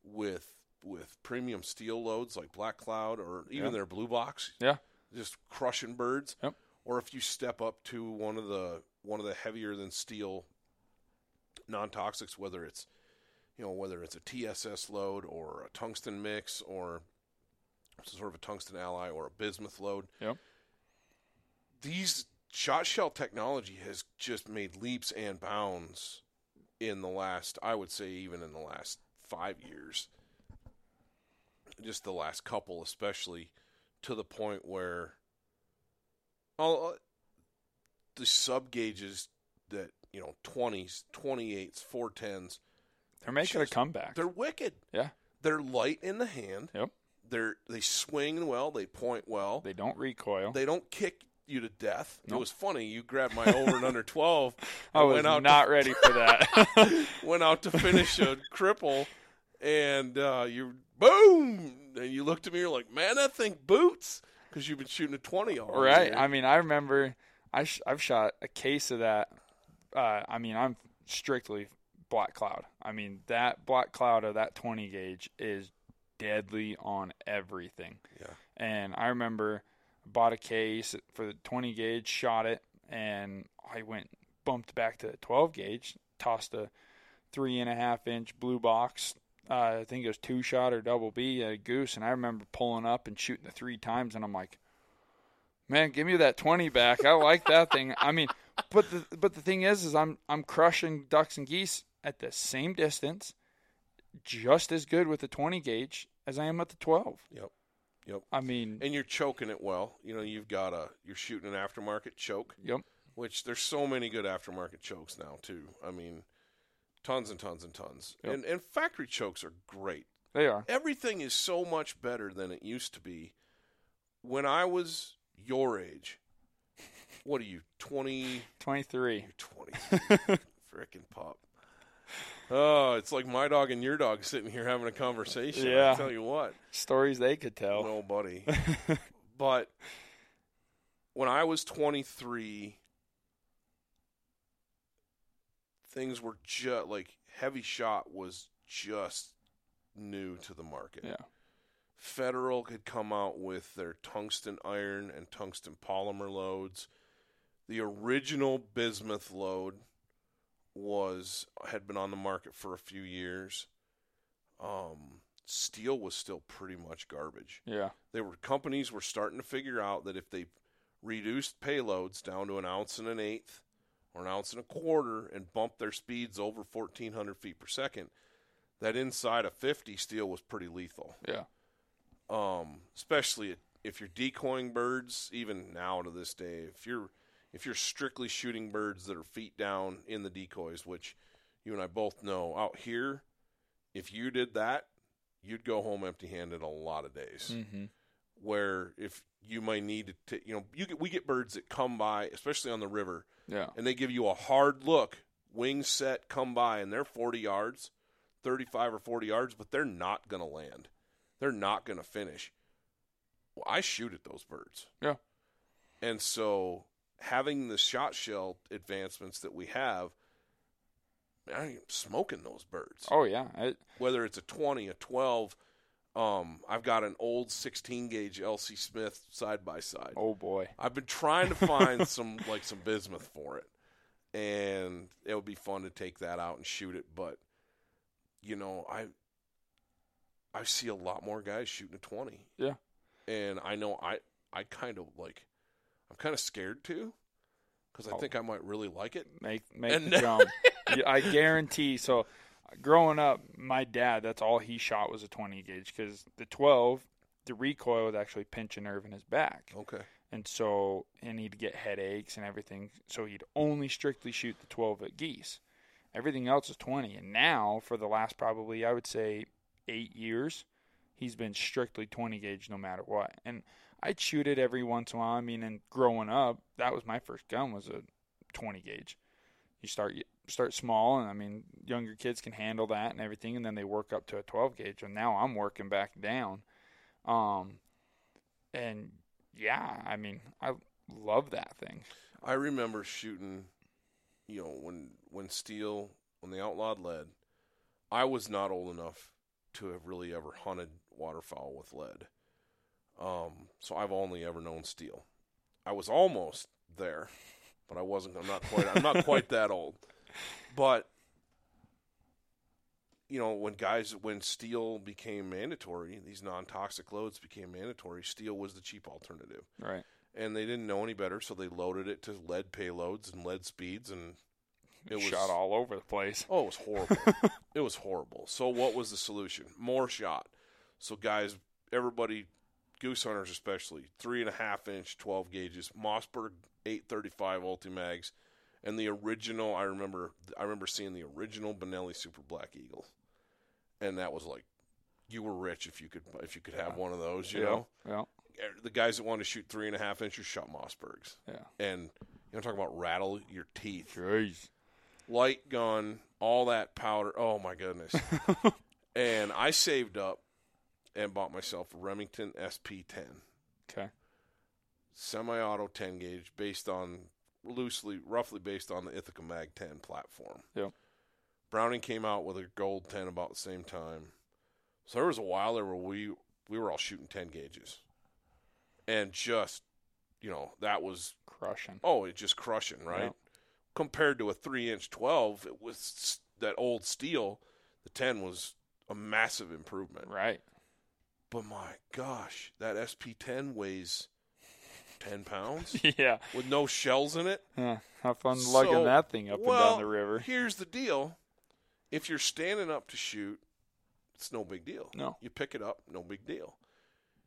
with with premium steel loads like black cloud or even Yeah. their blue box Yeah. just crushing birds Yep. or if you step up to one of the one of the heavier than steel non-toxics whether it's you know whether it's a TSS load or a tungsten mix or some sort of a tungsten alloy or a bismuth load Yep. these shot shell technology has just made leaps and bounds in the last I would say even in the last 5 years just the last couple especially to the point where all uh, the sub gauges that you know 20s 28s 410s They're making Just- a comeback. they're wicked Yeah. they're light in the hand Yep. they're they swing well they point well They don't recoil. they don't kick you to death it was funny you grabbed my over and under 12 I was went out not ready for that. went out to finish a cripple and uh, you boom and you looked at me you're like man that thing boots because you've been shooting a 20 all right. year. I mean, I remember I sh- I've shot a case of that. Uh, I mean, I'm strictly black cloud. I mean, that black cloud of that 20 gauge is deadly on everything. Yeah. And I remember bought a case for the 20 gauge, shot it, and I went bumped back to the 12 gauge, tossed a three and a half inch blue box. Uh, I think it was two shot or double B at a goose, and I remember pulling up and shooting the three times, and I'm like, man, give me that 20 back. I like that thing. I mean, but the but the thing is, is I'm I'm crushing ducks and geese at the same distance, just as good with the 20 gauge as I am at the 12. Yep. Yep. I mean, and you're choking it well you know you've got a you're shooting an aftermarket choke yep, which there's so many good aftermarket chokes now too. I mean, tons and tons and tons. Yep. And and factory chokes are great. They are. Everything is so much better than it used to be. When I was your age, what are you, 20? 23. You're 20. Frickin' pop. Oh, it's like my dog and your dog sitting here having a conversation. Yeah. I tell you what. Stories they could tell. No, buddy. but when I was 23, things were just like heavy shot was just new to the market. Yeah. Federal could come out with their tungsten iron and tungsten polymer loads. The original bismuth load was had been on the market for a few years. Um, steel was still pretty much garbage. Yeah. They were companies were starting to figure out that if they reduced payloads down to an ounce and an eighth or an ounce and a quarter and bumped their speeds over 1400 feet per second, that inside of 50 steel was pretty lethal. Yeah. Um, especially if you're decoying birds, even now to this day, if you're if you're strictly shooting birds that are feet down in the decoys, which you and I both know out here, if you did that, you'd go home empty-handed a lot of days. Mm-hmm. Where if you might need to, you know, you get we get birds that come by, especially on the river, Yeah. and they give you a hard look, wings set, come by, and they're 40 yards, 35 or 40 yards, but they're not going to land. They're not going to finish. Well, I shoot at those birds. Yeah. And so having the shot shell advancements that we have, I am smoking those birds. Oh yeah. I, Whether it's a 20, a 12, um, I've got an old 16 gauge LC Smith side by side. oh boy. I've been trying to find some like some bismuth for it, and it would be fun to take that out and shoot it. But you know, I I see a lot more guys shooting a twenty. Yeah. and I know I I kind of like I'm kind of scared too because I Oh. think I might really like it. Make make And- the jump. I guarantee. So, growing up, my dad that's all he shot was a 20 gauge because the 12, the recoil would actually pinch a nerve in his back, Okay, and so and he'd get headaches and everything. So he'd only strictly shoot the 12 at geese. Everything else is 20. And now, for the last probably I would say eight years, he's been strictly 20 gauge no matter what. And I'd shoot it every once in a while. I mean, and growing up, that was my first gun was a 20 gauge. You start start small, and I mean, younger kids can handle that and everything, and then they work up to a 12 gauge. And now I'm working back down. Um, and yeah, I mean, I love that thing. I remember shooting. You know, when when steel when they outlawed lead, I was not old enough to have really ever hunted waterfowl with lead. Um, so I've only ever known steel. I was almost there, but I wasn't. I'm not quite. I'm not quite that old. But you know, when guys when steel became mandatory, these non-toxic loads became mandatory. Steel was the cheap alternative Right. and they didn't know any better, so they loaded it to lead payloads and lead speeds, and it was shot all over the place. Oh, it was horrible. it was horrible. So what was the solution? More shot. So guys, everybody, goose hunters especially, three and a half inch, twelve gauges, Mossberg eight thirty five Ultimags, and the original. I remember. I remember seeing the original Benelli Super Black Eagle, and that was like, you were rich if you could if you could have one of those. You know Yeah. Er, the guys that wanted to shoot three and a half inches shot Mossbergs. Yeah. And you know, talk about rattle your teeth, Jeez. light gun, all that powder. Oh my goodness! and I saved up and bought myself a Remington SP10 Okay. semi-auto 10 gauge, based on loosely, roughly based on the Ithaca Mag 10 platform. Yep. Browning came out with a gold 10 about the same time. So there was a while there where we we were all shooting 10 gauges, and just you know that was Crushing. oh it just crushing right Yep. compared to a three inch 12 it was that old steel the 10 was a massive improvement Right. But my gosh that sp10 weighs 10 pounds yeah. with no shells in it Yeah. Have fun lugging that thing up well, and down the river. here's the deal if you're standing up to shoot it's no big deal No. you pick it up no big deal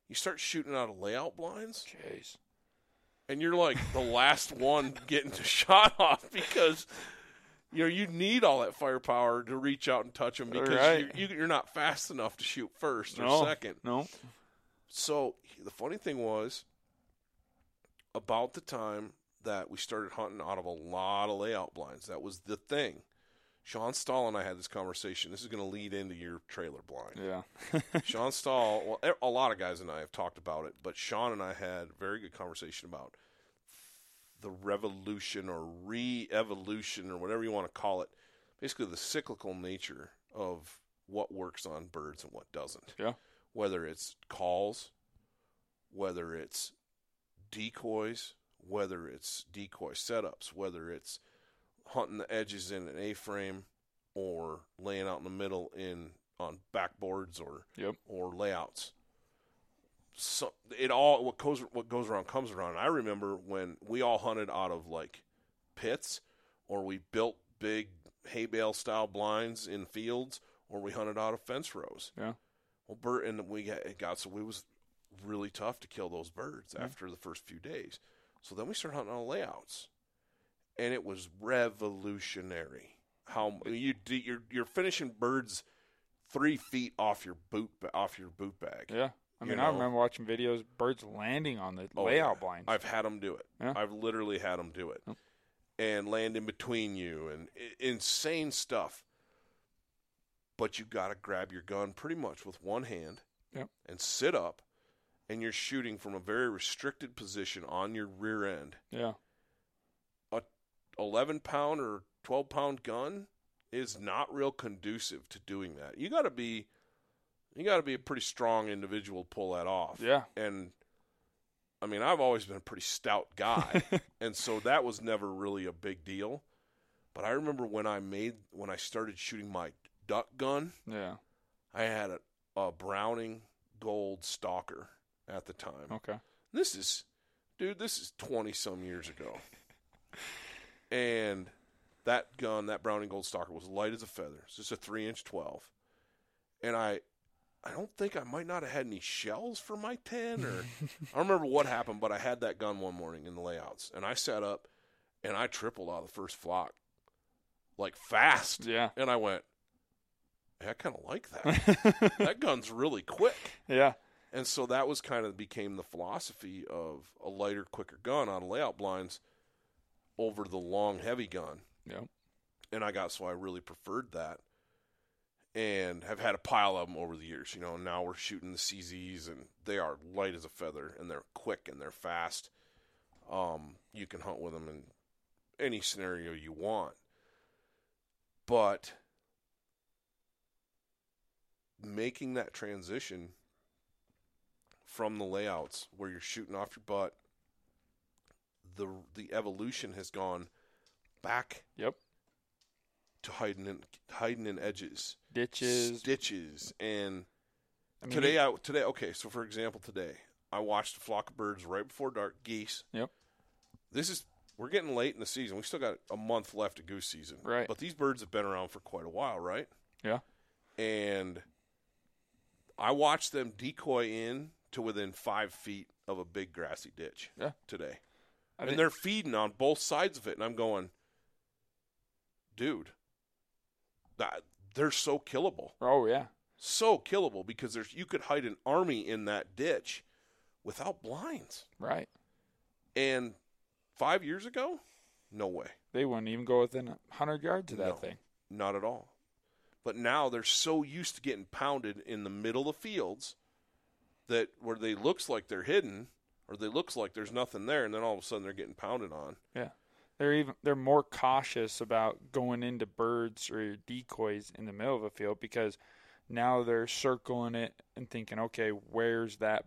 you start shooting out of layout blinds you know, you need all that firepower to reach out and touch them because Right. you, you, are not fast enough to shoot first or no, second. No. So the funny thing was, about the time that we started hunting out of a lot of layout blinds, that was the thing. Sean Stahl and I had this conversation. This is going to lead into your trailer blind. Yeah. Sean Stahl, well, a lot of guys and I have talked about it, but Sean and I had a very good conversation about the revolution or re-evolution or whatever you want to call it. Basically, the cyclical nature of what works on birds and what doesn't. Yeah. Whether it's calls, whether it's decoys, whether it's decoy setups, whether it's hunting the edges in an A-frame or laying out in the middle in on backboards or Yep. or layouts. So it all what goes what goes around comes around. I remember when we all hunted out of like pits, or we built big hay bale style blinds in fields, or we hunted out of fence rows. Yeah. Well, Bert and we got, it got so it was really tough to kill those birds after the first few days. So then we started hunting on layouts, and it was revolutionary. How you do, you're you're finishing birds three feet off your boot off your boot bag. Yeah. I You mean, I remember watching videos, birds landing on the Oh, layout yeah. blinds. I've had them do it. Yeah. I've literally had them do it, Yep. and land in between you and insane stuff. But you got to grab your gun pretty much with one hand Yep. and sit up, and you're shooting from a very restricted position on your rear end. yeah. a 11 pound or 12 pound gun is not real conducive to doing that. You got to be you got to be a pretty strong individual to pull that off. Yeah. And I mean, I've always been a pretty stout guy, and so that was never really a big deal. But I remember when I made when I started shooting my duck gun, Yeah. I had a, a Browning Gold Stalker at the time. Okay. This is, dude, this is 20 some years ago. and that gun, that Browning Gold Stalker, was light as a feather. It's just a 3 inch 12. And I. I don't think I might not have had any shells for my 10 or I don't remember what happened, but I had that gun one morning in the layouts and I sat up and I tripled out of the first flock like fast. Yeah. And I went, hey, I kind of like that. that gun's really quick. yeah. And so that was kind of became the philosophy of a lighter, quicker gun on layout blinds over the long, heavy gun. Yeah. And I got so I really preferred that, and have had a pile of them over the years. You know, now we're shooting the CZs, and they are light as a feather, and they're quick and they're fast. Um, you can hunt with them in any scenario you want, but making that transition from the layouts where you're shooting off your butt, the the evolution has gone back Yep. To hiding in hiding in edges, Ditches. ditches, and I mean, today I today okay. So for example, today I watched a flock of birds right before dark, geese. Yep. This is we're getting late in the season. We still got a month left of goose season, Right. But these birds have been around for quite a while, right? Yeah. And I watched them decoy in to within five feet of a big grassy ditch. Yeah. Today, I and they're feeding on both sides of it, and I'm going, dude, they're so killable Oh yeah. so killable because there's you could hide an army in that ditch without blinds. Right. And five years ago, no way, They wouldn't even go within a hundred yards of that No. thing. not at all. But now they're so used to getting pounded in the middle of fields that where they looks like they're hidden or they looks like there's nothing there, and then all of a sudden they're getting pounded on. Yeah. They're even they're more cautious about going into birds or decoys in the middle of a field because now they're circling it and thinking, okay, where's that?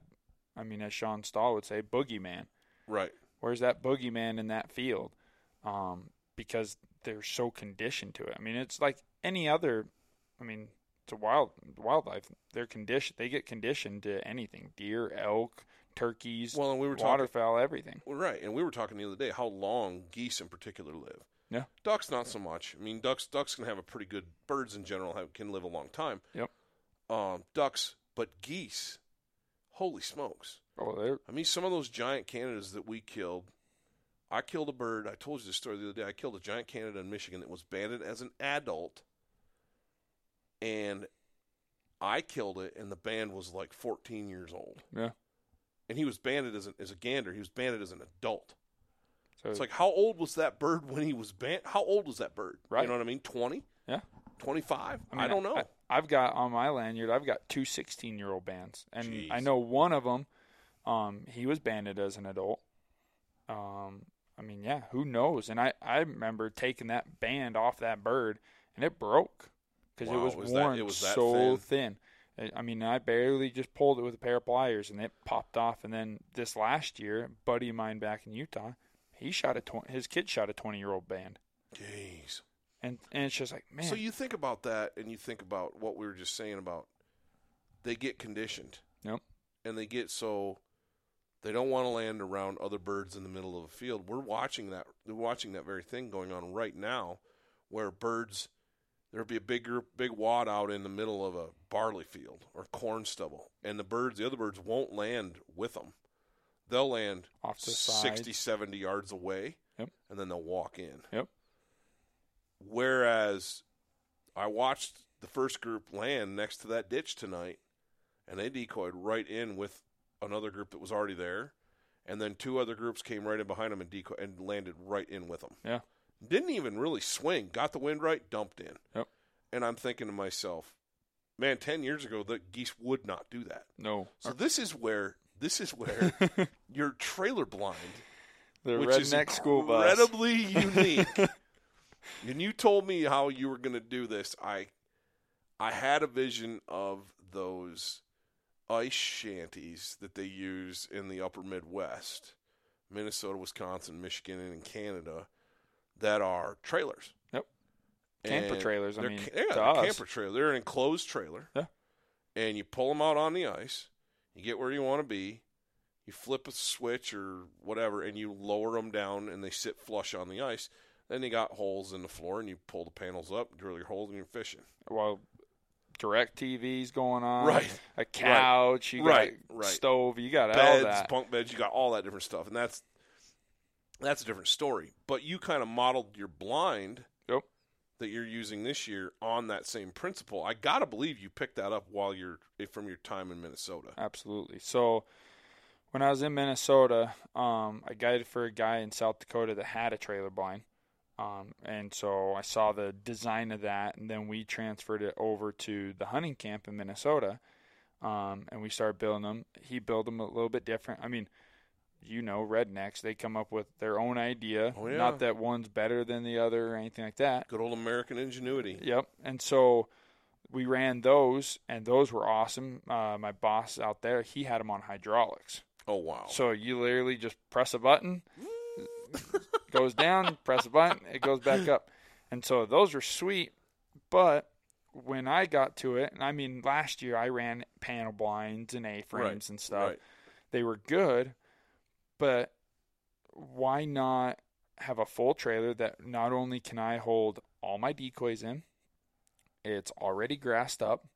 I mean, as Sean Stahl would say, boogeyman. Right. Where's that boogeyman in that field? Um, because they're so conditioned to it. I mean, it's like any other. I mean, it's a wild wildlife. They're conditioned. They get conditioned to anything: deer, elk, turkeys, Well, and we were talking waterfowl, everything. Well, right, and we were talking the other day how long geese in particular live. Yeah. Ducks not so much. I mean, ducks ducks can have a pretty good. Birds in general have, can live a long time. Yep. Um, ducks, but geese, holy smokes! Oh, they're I mean, some of those giant Canadas that we killed, I killed a bird. I told you this story the other day. I killed a giant Canada in Michigan that was banded as an adult, and I killed it, and the band was like 14 years old. Yeah. And he was banded as, a as a gander. He was banded as an adult. So It's like, how old was that bird when he was banned? How old was that bird? Right. You know what I mean? 20? Yeah. 25? I, mean, don't know. I, have got on my lanyard. I've got two 16 year old bands, and Jeez. I know one of them. Um, he was banded as an adult. Um, I mean, yeah, who knows? And I, I remember taking that band off that bird, and it broke because Wow, it was, was that- worn it was that so thin. I- I mean, I barely just pulled it with a pair of pliers, and it popped off. And then this last year, a buddy of mine back in Utah, he shot a tw- his kid shot a 20 year old band, Jeez. and and it's just like man, So you think about that, and you think about what we were just saying about they get conditioned. Yep. And they get so they don't want to land around other birds in the middle of a field. We're watching that. We're watching that very thing going on right now, where birds there'll be a big group, big wad out in the middle of a barley field or corn stubble, and the birds, the other birds, won't land with them. They'll land Off to the 60, side. 70 yards away, Yep. and then they'll walk in. Yep. Whereas I watched the first group land next to that ditch tonight, and they decoyed right in with another group that was already there, and then two other groups came right in behind them and decoy and landed right in with them. Yeah. Didn't even really swing. Got the wind right, dumped in. Yep. And I'm thinking to myself, man, ten years ago the geese would not do that. no, So this is where this is where you're trailer blind the which redneck is school bus. incredibly unique. and you told me how you were going to do this. I, I had a vision of those ice shanties that they use in the Upper Midwest, Minnesota, Wisconsin, Michigan, and in Canada, that are trailers. Yep. Camper And trailers, I they're mean, yeah, to they're us. camper trailer. They're an enclosed trailer. Yeah. And you pull them out on the ice. You get where you want to be. You flip a switch or whatever, and you lower them down, and they sit flush on the ice. Then you got holes in the floor, and you pull the panels up, drill your holes, and you're fishing. Well, direct TV's going on. Right. A couch. You got Right, a right. stove. You got all Beds, that. bunk beds, you got all that different stuff, and that's that's a different story. But you kind of modeled your blind Yep. that you're using this year on that same principle. I gotta believe you picked that up while you're from your time in Minnesota. Absolutely. So when I was in Minnesota, um, I guided for a guy in South Dakota that had a trailer blind. Um, and so I saw the design of that, and then we transferred it over to the hunting camp in Minnesota, um, and we started building them. He built them a little bit different. I mean, you know, rednecks, they come up with their own idea. Oh, yeah. Not that one's better than the other or anything like that. Good old American ingenuity. Yep. And so we ran those, and those were awesome. Uh, my boss out there, he had them on hydraulics. Oh wow! So you literally just press a button, goes down, press a button, it goes back up. And so those were sweet. But when I got to it, and I mean, last year I ran panel blinds and A frames Right, and stuff. right. They were good, but why not have a full trailer that not only can I hold all my decoys in, it's already grassed up,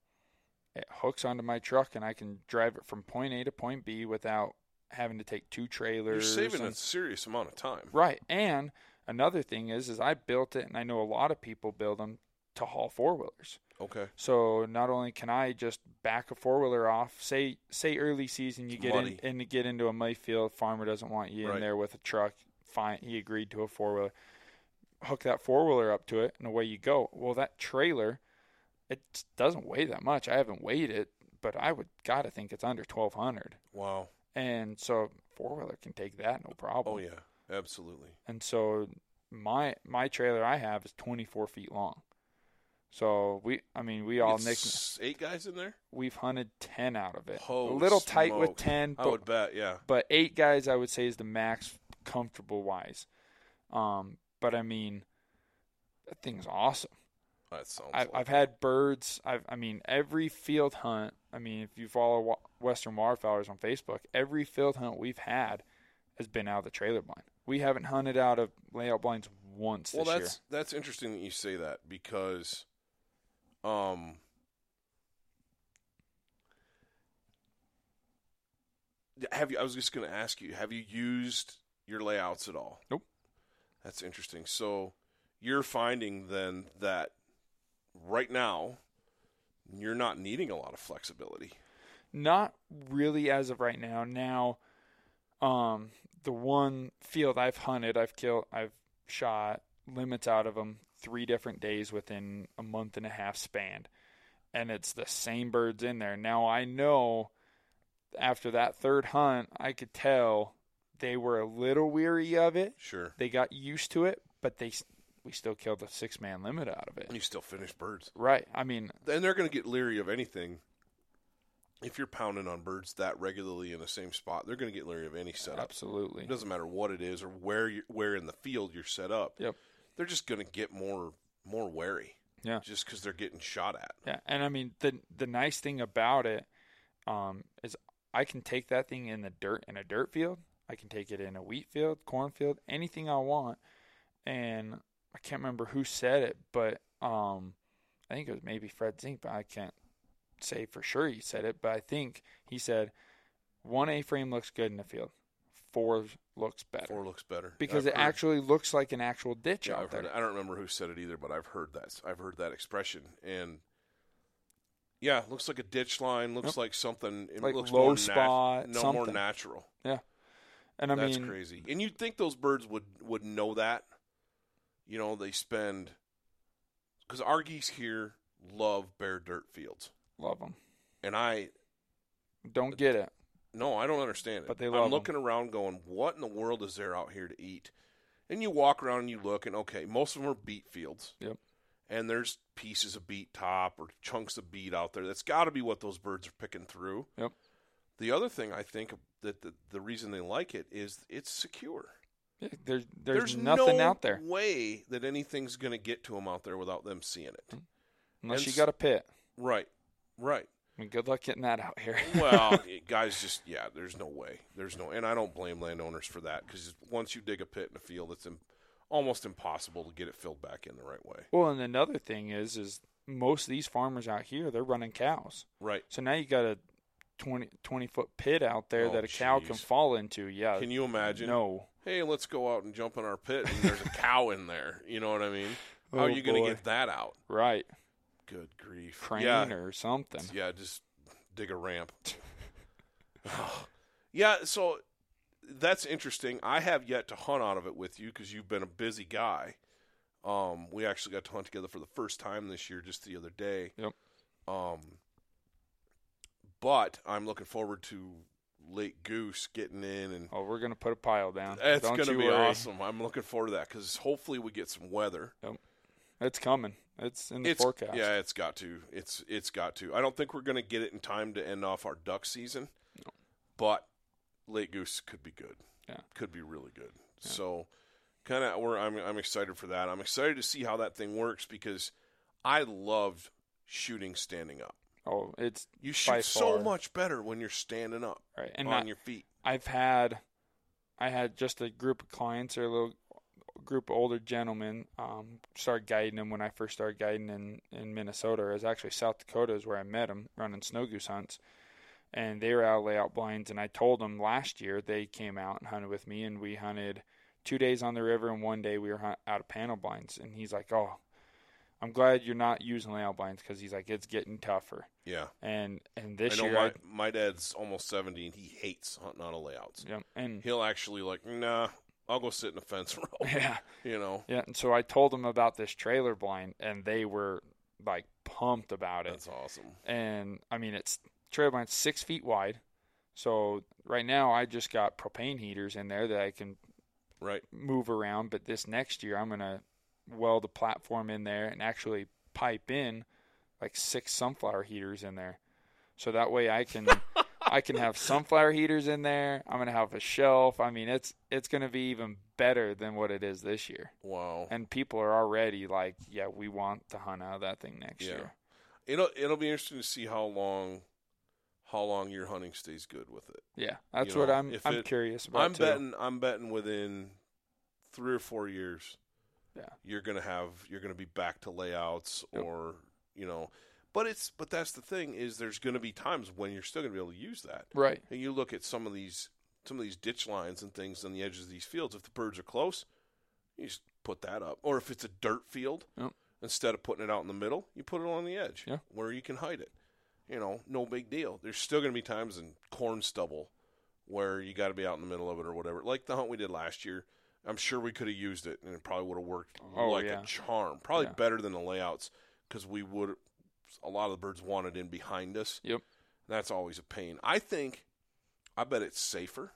it hooks onto my truck, and I can drive it from point A to point B without having to take two trailers. You're saving a serious amount of time. Right. And another thing is, is I built it, and I know a lot of people build them to haul four wheelers. Okay. So not only can I just back a four wheeler off, say say early season you get in and get into a muddy field, farmer doesn't want you Right. in there with a truck. Fine, he agreed to a four wheeler. Hook that four wheeler up to it, and away you go. Well, that trailer, it doesn't weigh that much. I haven't weighed it, but I would gotta think it's under twelve hundred. Wow. And so four wheeler can take that no problem. Oh yeah. Absolutely. And so my my trailer I have is 24 feet long. So we, I mean, we all nicked. eight guys in there. We've hunted 10 out of it. Holy a little tight with smoke. 10, I but would bet. Yeah. but eight guys I would say is the max comfortable wise. Um, but I mean, that thing's awesome. That sounds. I, I've had birds. I've, I mean, every field hunt. I mean, if you follow Western Waterfowlers on Facebook, every field hunt we've had has been out of the trailer blind. We haven't hunted out of layout blinds once Well, this year. Well that's that's interesting that you say that because, um, have you? I was just going to ask you: Have you used your layouts at all. Nope. That's interesting. So you're finding then that right now you're not needing a lot of flexibility. Not really as of right now. Now, um, the one field I've hunted, I've killed, I've shot limits out of them three different days within a month and a half span, and it's the same birds in there. Now I know after that third hunt, I could tell they were a little weary of it. Sure. They got used to it, but they we still killed a six man limit out of it. And you still finish birds. Right. I mean, And they're going to get leery of anything. If you're pounding on birds that regularly in the same spot, they're going to get leery of any setup. absolutely. It doesn't matter what it is or where you where in the field you're set up. Yep. They're just going to get more more wary. Yeah. Just because they're getting shot at. Yeah, and I mean the the nice thing about it um, is I can take that thing in the dirt in a dirt field. I can take it in a wheat field, cornfield, anything I want. And I can't remember who said it, but um, I think it was maybe Fred Zink, but I can't say for sure he said it. But I think he said one A frame looks good in the field, four looks better Four looks better because I've it heard- actually looks like an actual ditch Yeah, out I've there. heard. I don't remember who said it either, but I've heard that. I've heard that expression, and yeah, looks like a ditch line. Looks Yep. like something. It Like looks low more nat- spot, no more something. natural. And I That's mean, crazy. And you'd think those birds would would know that. You know, they spend because our geese here love bare dirt fields, love them. and I Don't get it. No, I don't understand it. But they love 'em. I'm looking around, going, "What in the world is there out here to eat?" And you walk around and you look, and okay, most of them are beet fields. Yep. And there's pieces of beet top or chunks of beet out there. That's got to be what those birds are picking through. Yep. The other thing I think that the, the reason they like it is it's secure. Yeah, there's, there's There's nothing no out there way that anything's going to get to them out there without them seeing it. Mm-hmm. unless and you s- got a pit. Right, right. I mean, good luck getting that out here. Well, guys, just yeah, there's no way. There's no, and I don't blame landowners for that because once you dig a pit in a field, it's almost impossible to get it filled back in the right way. well, and another thing is, is most of these farmers out here they're running cows. Right? So now you got a 20, 20 foot pit out there Oh, that a cow can fall into. Yeah. Can you imagine? No. Hey, let's go out and jump in our pit, and there's a cow in there. You know what I mean? How Oh, are you going to get that out? Right. Good grief! Crane yeah, or something. Yeah, just dig a ramp. yeah, so that's interesting. I have yet to hunt out of it with you because you've been a busy guy. Um, we actually got to hunt together for the first time this year, just the other day. Yep. Um, but I'm looking forward to late Goose getting in, and Oh, we're gonna put a pile down. it's Don't to be worry. awesome. I'm looking forward to that because hopefully we get some weather. It's coming. It's in the it's forecast. yeah, it's got to. It's it's got to. I don't think we're going to get it in time to end off our duck season, but late Goose could be good. Yeah. could be really good. So, kind of, we're I'm I'm excited for that. I'm excited to see how that thing works because I loved shooting standing up. Oh, it's You shoot so much better when you're standing up right. And on not, your feet. I've had, I had just a group of clients or a little group of older gentlemen. Um, started guiding them when I first started guiding in in Minnesota. It was actually South Dakota is where I met them running snow goose hunts, and they were out of layout blinds. And I told them last year they came out and hunted with me, and we hunted two days on the river and one day we were hunt, out of panel blinds. And he's like, "Oh, I'm glad you're not using layout blinds because he's like it's getting tougher." Yeah, And and this I know year, my I, my dad's almost seventy and he hates hunting out of layouts. yeah, and He'll actually like, nah, I'll go sit in a fence row. yeah. You know, Yeah, and so I told them about this trailer blind, and they were like pumped about it. that's awesome. And I mean, it's trailer blind six feet wide. So right now, I just got propane heaters in there that I can Right. move around. But this next year, I'm gonna weld a platform in there and actually pipe in like six sunflower heaters in there, so that way I can. I can have sunflower heaters in there. I'm gonna have a shelf. I mean, it's it's gonna be even better than what it is this year Wow. and people are already like, yeah, we want to hunt out of that thing next Yeah. year. It'll it'll be interesting to see how long how long your hunting stays good with it. Yeah, that's You what know, I'm. if I'm it- curious about I'm too. betting I'm betting within three or four years, Yeah. you're gonna have you're gonna be back to layouts Yep. or you know, but it's but that's the thing is there's gonna be times when you're still gonna be able to use that. Right. And you look at some of these some of these ditch lines and things on the edges of these fields. If the birds are close, you just put that up. Or if it's a dirt field, Yep. instead of putting it out in the middle, you put it on the edge Yeah. where you can hide it. You know, no big deal. There's still going to be times in corn stubble where you got to be out in the middle of it or whatever. Like the hunt we did last year, I'm sure we could have used it and it probably would have worked Oh, like yeah. a charm. Probably Yeah. better than the layouts because we would. A lot of the birds wanted in behind us. Yep. That's always a pain. I think, I bet it's safer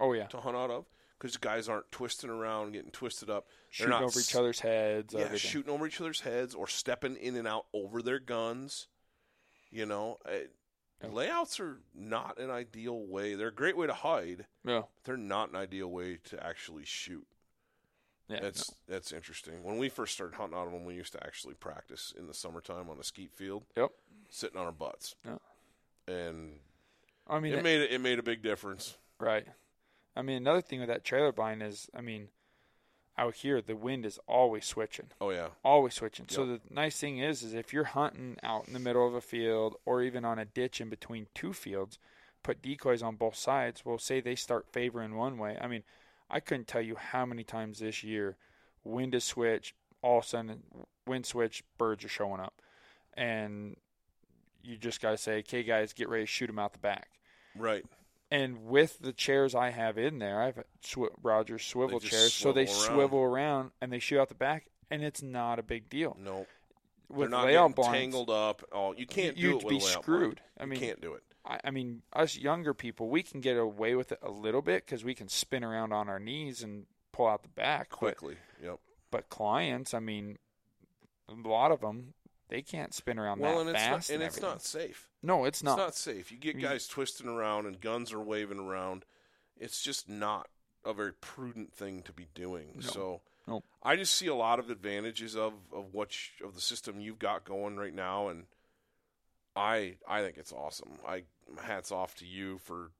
Oh yeah. to hunt out of because guys aren't twisting around, getting twisted up. They're Shooting not over each other's heads. Yeah, everything. shooting over each other's heads or stepping in and out over their guns. You know, uh, Yep. layouts are not an ideal way. They're a great way to hide. Yeah. But they're not an ideal way to actually shoot. Yeah. That's that's interesting. When we first started hunting out of them, we used to actually practice in the summertime on a skeet field. Yep. sitting on our butts, Yeah. and I mean, it made it made a big difference. Right. I mean, another thing with that trailer blind is, I mean, out here the wind is always switching, Oh yeah, always switching. So the nice thing is, is if you're hunting out in the middle of a field or even on a ditch in between two fields, put decoys on both sides. Well, say they start favoring one way. I mean, I couldn't tell you how many times this year wind is switch, all of a sudden wind switch, birds are showing up, and you just got to say, "Okay, guys, get ready to shoot them out the back." right. And with the chairs I have in there, I have sw- Rogers swivel chairs, so they swivel around. swivel around and they shoot out the back, and it's not a big deal. No, With they're not layout tangled up. Oh, you can't do you'd it with be screwed. I mean, you can't do it. I, I mean, us younger people, we can get away with it a little bit because we can spin around on our knees and pull out the back. But, quickly. Yep. but clients, I mean, a lot of them, they can't spin around Well, that and it's not, fast. and it's everything. not safe. No, it's not. It's not. safe. You get You- guys twisting around and guns are waving around. It's just not a very prudent thing to be doing. No. So No. I just see a lot of advantages of of what sh- of the system you've got going right now, and I I think it's awesome. I hats off to you for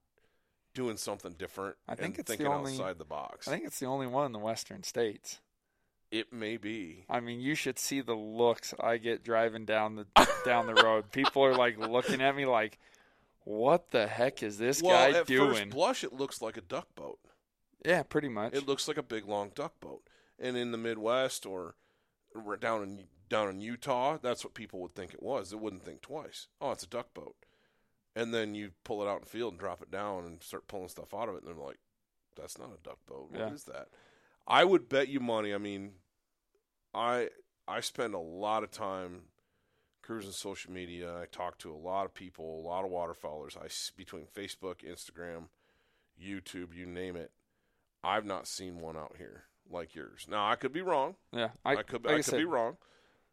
doing something different. I think and it's the thinking only- outside the box. I think it's the only one in the western states. it may be. I mean, you should see the looks I get driving down the down the road. People are like looking at me like, "What the heck is this well, guy at doing?" first blush, it looks like a duck boat. yeah, pretty much. It looks like a big long duck boat. And in the Midwest or or down in down in Utah, that's what people would think it was. They wouldn't think twice. Oh, it's a duck boat. And then you pull it out in the field and drop it down and start pulling stuff out of it, and they're like, "That's not a duck boat. What is Yeah. that?" I would bet you money. I mean, I I spend a lot of time cruising social media. I talk to a lot of people, a lot of waterfowlers. I between Facebook, Instagram, YouTube, you name it. I've not seen one out here like yours. Now I could be wrong. yeah, I, I, could like I, I could said, be wrong,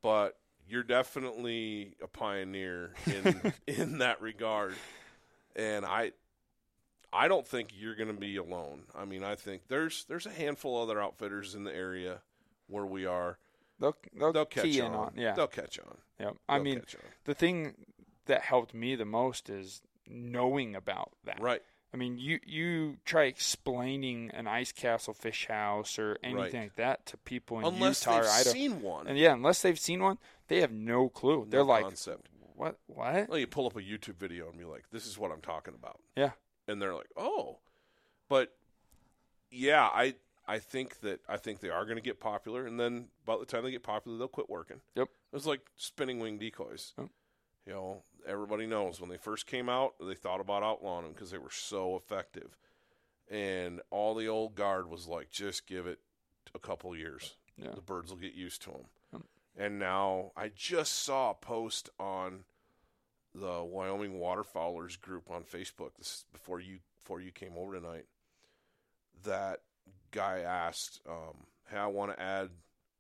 but you're definitely a pioneer in in that regard. And I I don't think you're going to be alone. I mean, I think there's there's a handful of other outfitters in the area where we are. They'll they'll, They'll catch key on. on. Yeah, They'll catch on. yeah. I They'll mean, the thing that helped me the most is knowing about that. right. I mean, you you try explaining an ice castle fish house or anything Right. like that to people in Unless Utah they've or Idaho, seen one. and yeah, unless they've seen one, they have no clue. They're like, concept. "What? What?" Well, you pull up a YouTube video and be like, "This is what I'm talking about." Yeah. and they're like, "Oh," but yeah, I I think that I think they are going to get popular, and then by the time they get popular, they'll quit working. Yep. It's like spinning wing decoys. You know, everybody knows when they first came out, they thought about outlawing them because they were so effective, and all the old guard was like, "Just give it a couple years, Yeah. the birds will get used to them." And now I just saw a post on the Wyoming waterfowlers group on Facebook this is before you before you came over tonight. That guy asked, um, "Hey, I want to add,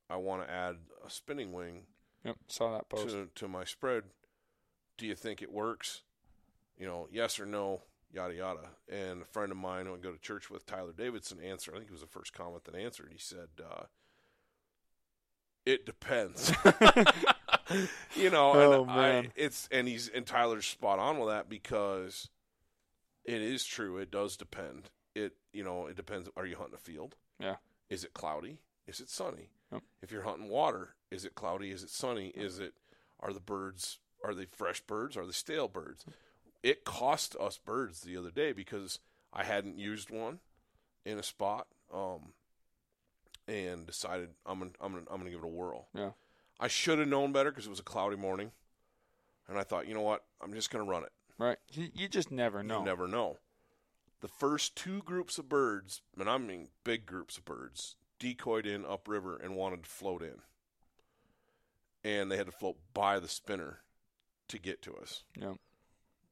I want to add a spinning wing Yep, saw that post. to to my spread. Do you think it works? You know, yes or no, yada yada." And a friend of mine who I go to church with, Tyler Davidson, answered. I think it was the first comment that answered. He said, uh, "It depends." you know, Oh, and. I, it's and he's and Tyler's spot on with that because it is true. It does depend. It you know it depends. Are you hunting a field? Yeah. Is it cloudy? Is it sunny? Yep. If you're hunting water, is it cloudy? Is it sunny? Is it are the birds are they fresh birds? Are they stale birds? It cost us birds the other day because I hadn't used one in a spot, um, and decided I'm gonna I'm gonna I'm gonna give it a whirl. Yeah. I should have known better because it was a cloudy morning, and I thought, you know what, I'm just gonna run it. Right. You, you just never know. You never know. The first two groups of birds, and I mean big groups of birds, decoyed in upriver and wanted to float in. And they had to float by the spinner to get to us. Yeah.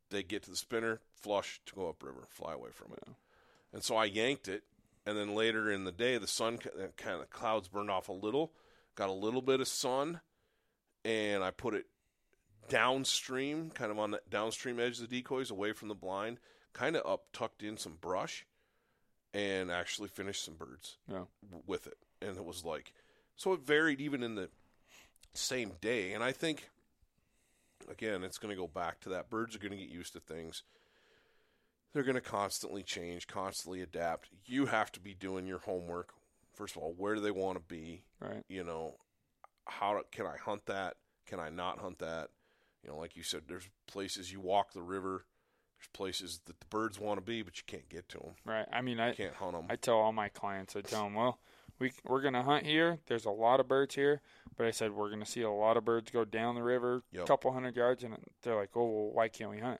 They get to the spinner, flush to go upriver, fly away from it. Yeah. And so I yanked it, and then later in the day, the sun uh, kind of clouds burned off a little, got a little bit of sun, and I put it downstream, kind of on the downstream edge of the decoys, away from the blind, kind of up, tucked in some brush, and actually finished some birds Yeah. w- with it. And it was like, so it varied even in the same day. And I think, again, it's going to go back to that. Birds are going to get used to things. They're going to constantly change, constantly adapt. You have to be doing your homework. First of all, where do they want to be? Right. you know, how can I hunt that? Can I not hunt that? You know, like you said, there's places you walk the river. There's places that the birds want to be, but you can't get to them. Right. I mean, I You can't hunt them. I tell all my clients, I tell them, well, we we're gonna hunt here. There's a lot of birds here, but I said we're gonna see a lot of birds go down the river, a Yep. couple hundred yards, and they're like, oh, well, why can't we hunt?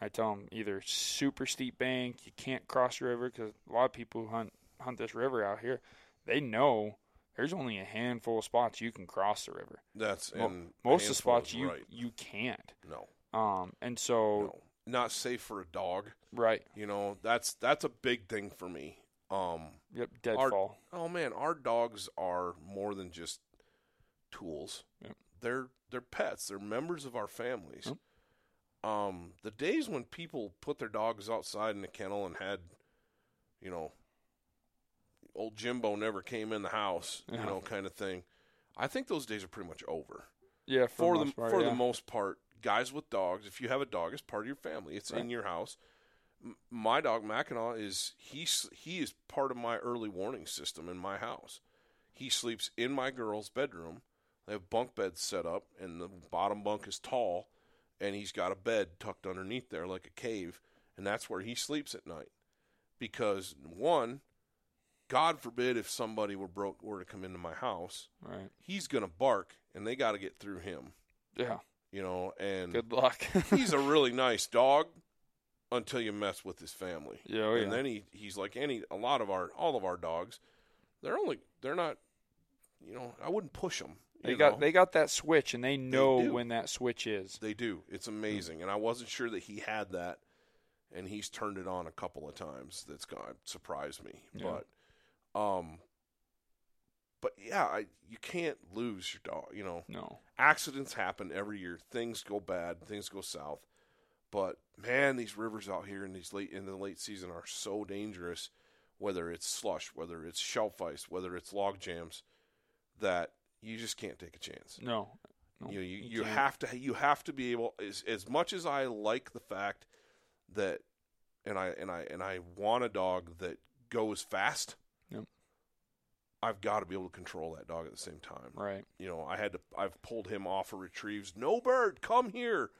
I tell them either super steep bank, you can't cross the river because a lot of people who hunt hunt this river out here, they know there's only a handful of spots you can cross the river. That's and Most of the spots you right. you can't. no, Um, and so no, not safe for a dog. right, You know, that's that's a big thing for me. Um, yep, deadfall. Our- oh man, our dogs are more than just tools. Yep. They're they're pets. They're members of our families. Yep. Um, the days when people put their dogs outside in the kennel and had, you know, old Jimbo never came in the house, you know, kind of thing. I think those days are pretty much over. yeah, For, for, the part, for yeah. the most part, guys with dogs, if you have a dog, it's part of your family. It's in your house. My dog Mackinaw is he's he is part of my early warning system in my house. He sleeps in my girl's bedroom. They have bunk beds set up, and the bottom bunk is tall, and he's got a bed tucked underneath there like a cave, and that's where he sleeps at night. Because one, God forbid if somebody were broke were to come into my house, right. he's gonna bark, and they got to get through him Yeah, you know, and good luck. he's a really nice dog until you mess with his family. yeah, oh, and yeah. then he he's like any a lot of our all of our dogs. They're only they're not you know, I wouldn't push them. They got they got that switch, and they know do. when that switch is. they do. It's amazing. And I wasn't sure that he had that and he's turned it on a couple of times. That's going surprised me. Yeah. But um but yeah, I, you can't lose your dog, you know. No, accidents happen every year. Things go bad, things go south. But man, these rivers out here in these late in the late season are so dangerous. Whether it's slush, whether it's shelf ice, whether it's log jams, that you just can't take a chance. no, no. You know, you, you you have to you have to be able as as much as I like the fact that and I and I and I want a dog that goes fast. Yep. I've got to be able to control that dog at the same time Right. you know, I had to I've pulled him off of retrieves. No bird, come here.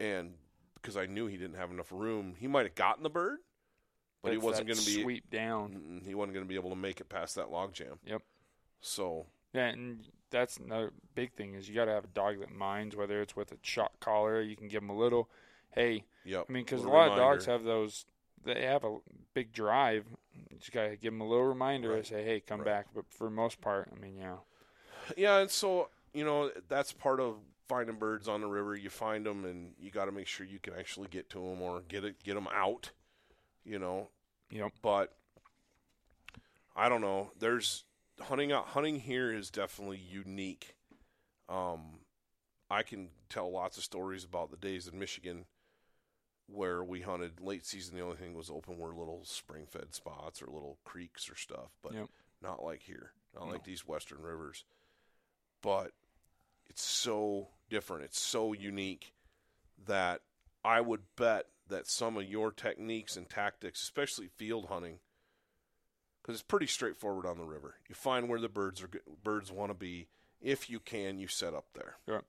And because I knew he didn't have enough room, he might have gotten the bird, but he wasn't going to be sweep down. He wasn't going to be able to make it past that log jam. Yep. So, Yeah, and that's another big thing is you got to have a dog that minds whether it's with a shock collar. You can give them a little, hey, yep. I mean, because a little lot of dogs have those. They have a big drive. You just gotta give them a little reminder Right. and say, "Hey, come Right. back." But for most part, I mean, yeah, Yeah, and so, you know, that's part of finding birds on the river. You find them and you got to make sure you can actually get to them or get it get them out, you know. Yep. But I don't know. There's hunting out hunting here is definitely unique. Um, I can tell lots of stories about the days in Michigan where we hunted late season. The only thing was open were little spring fed spots or little creeks or stuff, but Yep. not like here, not No. like these western rivers. But it's so different. It's so unique that I would bet that some of your techniques and tactics, especially field hunting, because it's pretty straightforward on the river. You find where the birds are birds want to be. If you can, you set up there. Yep.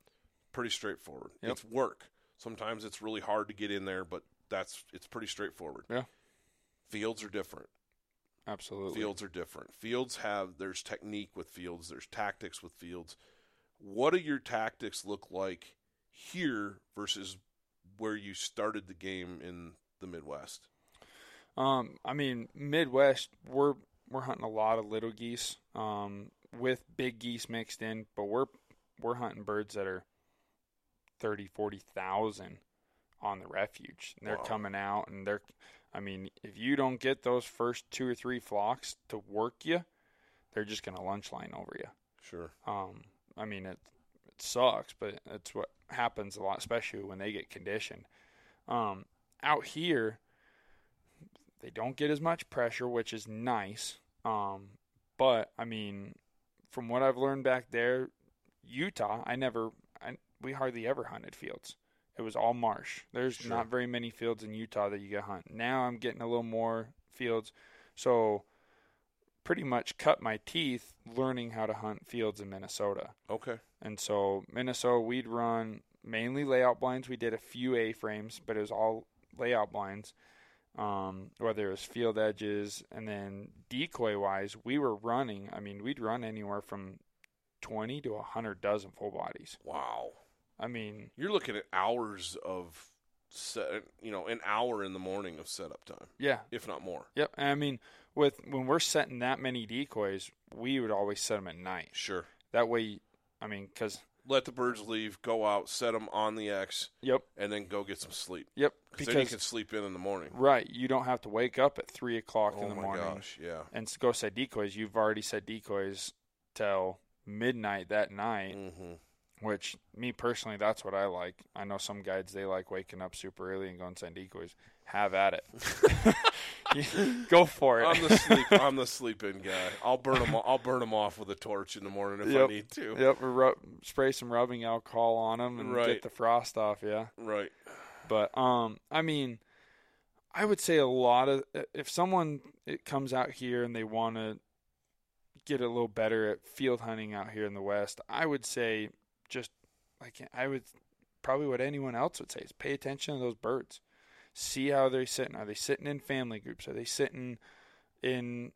Pretty straightforward. Yep. It's work. Sometimes it's really hard to get in there, but that's it's pretty straightforward. Yeah. Fields are different. Absolutely. Fields are different. Fields have there's technique with fields, there's tactics with fields. What do your tactics look like here versus where you started the game in the Midwest? Um, I mean, Midwest, we're we're hunting a lot of little geese, um, with big geese mixed in, but we're we're hunting birds that are 30, 40,000 on the refuge. And they're Wow. coming out and they're I mean, if you don't get those first two or three flocks to work you, they're just going to lunch line over you. Sure. Um, I mean, it it sucks, but it's what happens a lot, especially when they get conditioned. Um, out here, they don't get as much pressure, which is nice. Um, but I mean, from what I've learned back there, Utah, I never, I, we hardly ever hunted fields. It was all marsh. There's Sure. not very many fields in Utah that you get hunt. Now I'm getting a little more fields, so pretty much cut my teeth learning how to hunt fields in Minnesota. Okay. And so Minnesota, we'd run mainly layout blinds. We did a few A frames, but it was all layout blinds. Um, whether it was field edges, and then decoy wise, we were running. I mean, we'd run anywhere from twenty to hundred dozen full bodies. Wow. I mean, You're looking at hours of set, you know, an hour in the morning of setup time, yeah, if not more. yep. And I mean, with when we're setting that many decoys, we would always set them at night. Sure. That way, I mean, because Let the birds leave, go out, set them on the X, yep, and then go get some sleep. yep. Because then you can sleep in in the morning. right, you don't have to wake up at three o'clock Oh in the my morning. gosh, yeah. and go set decoys, you've already set decoys till midnight that night. hmm Which me personally, that's what I like. I know some guides they like waking up super early and going to send decoys. Have at it. Go for it. I'm the sleep. I'm the sleep-in guy. I'll burn them. I'll burn them off with a torch in the morning if I need to. yep. or Rub, spray some rubbing alcohol on them and Right. get the frost off. Yeah. Right. But um, I mean, I would say a lot of if someone it comes out here and they want to get a little better at field hunting out here in the West, I would say just like I would probably what anyone else would say is pay attention to those birds. See how they're sitting. Are they sitting in family groups? Are they sitting in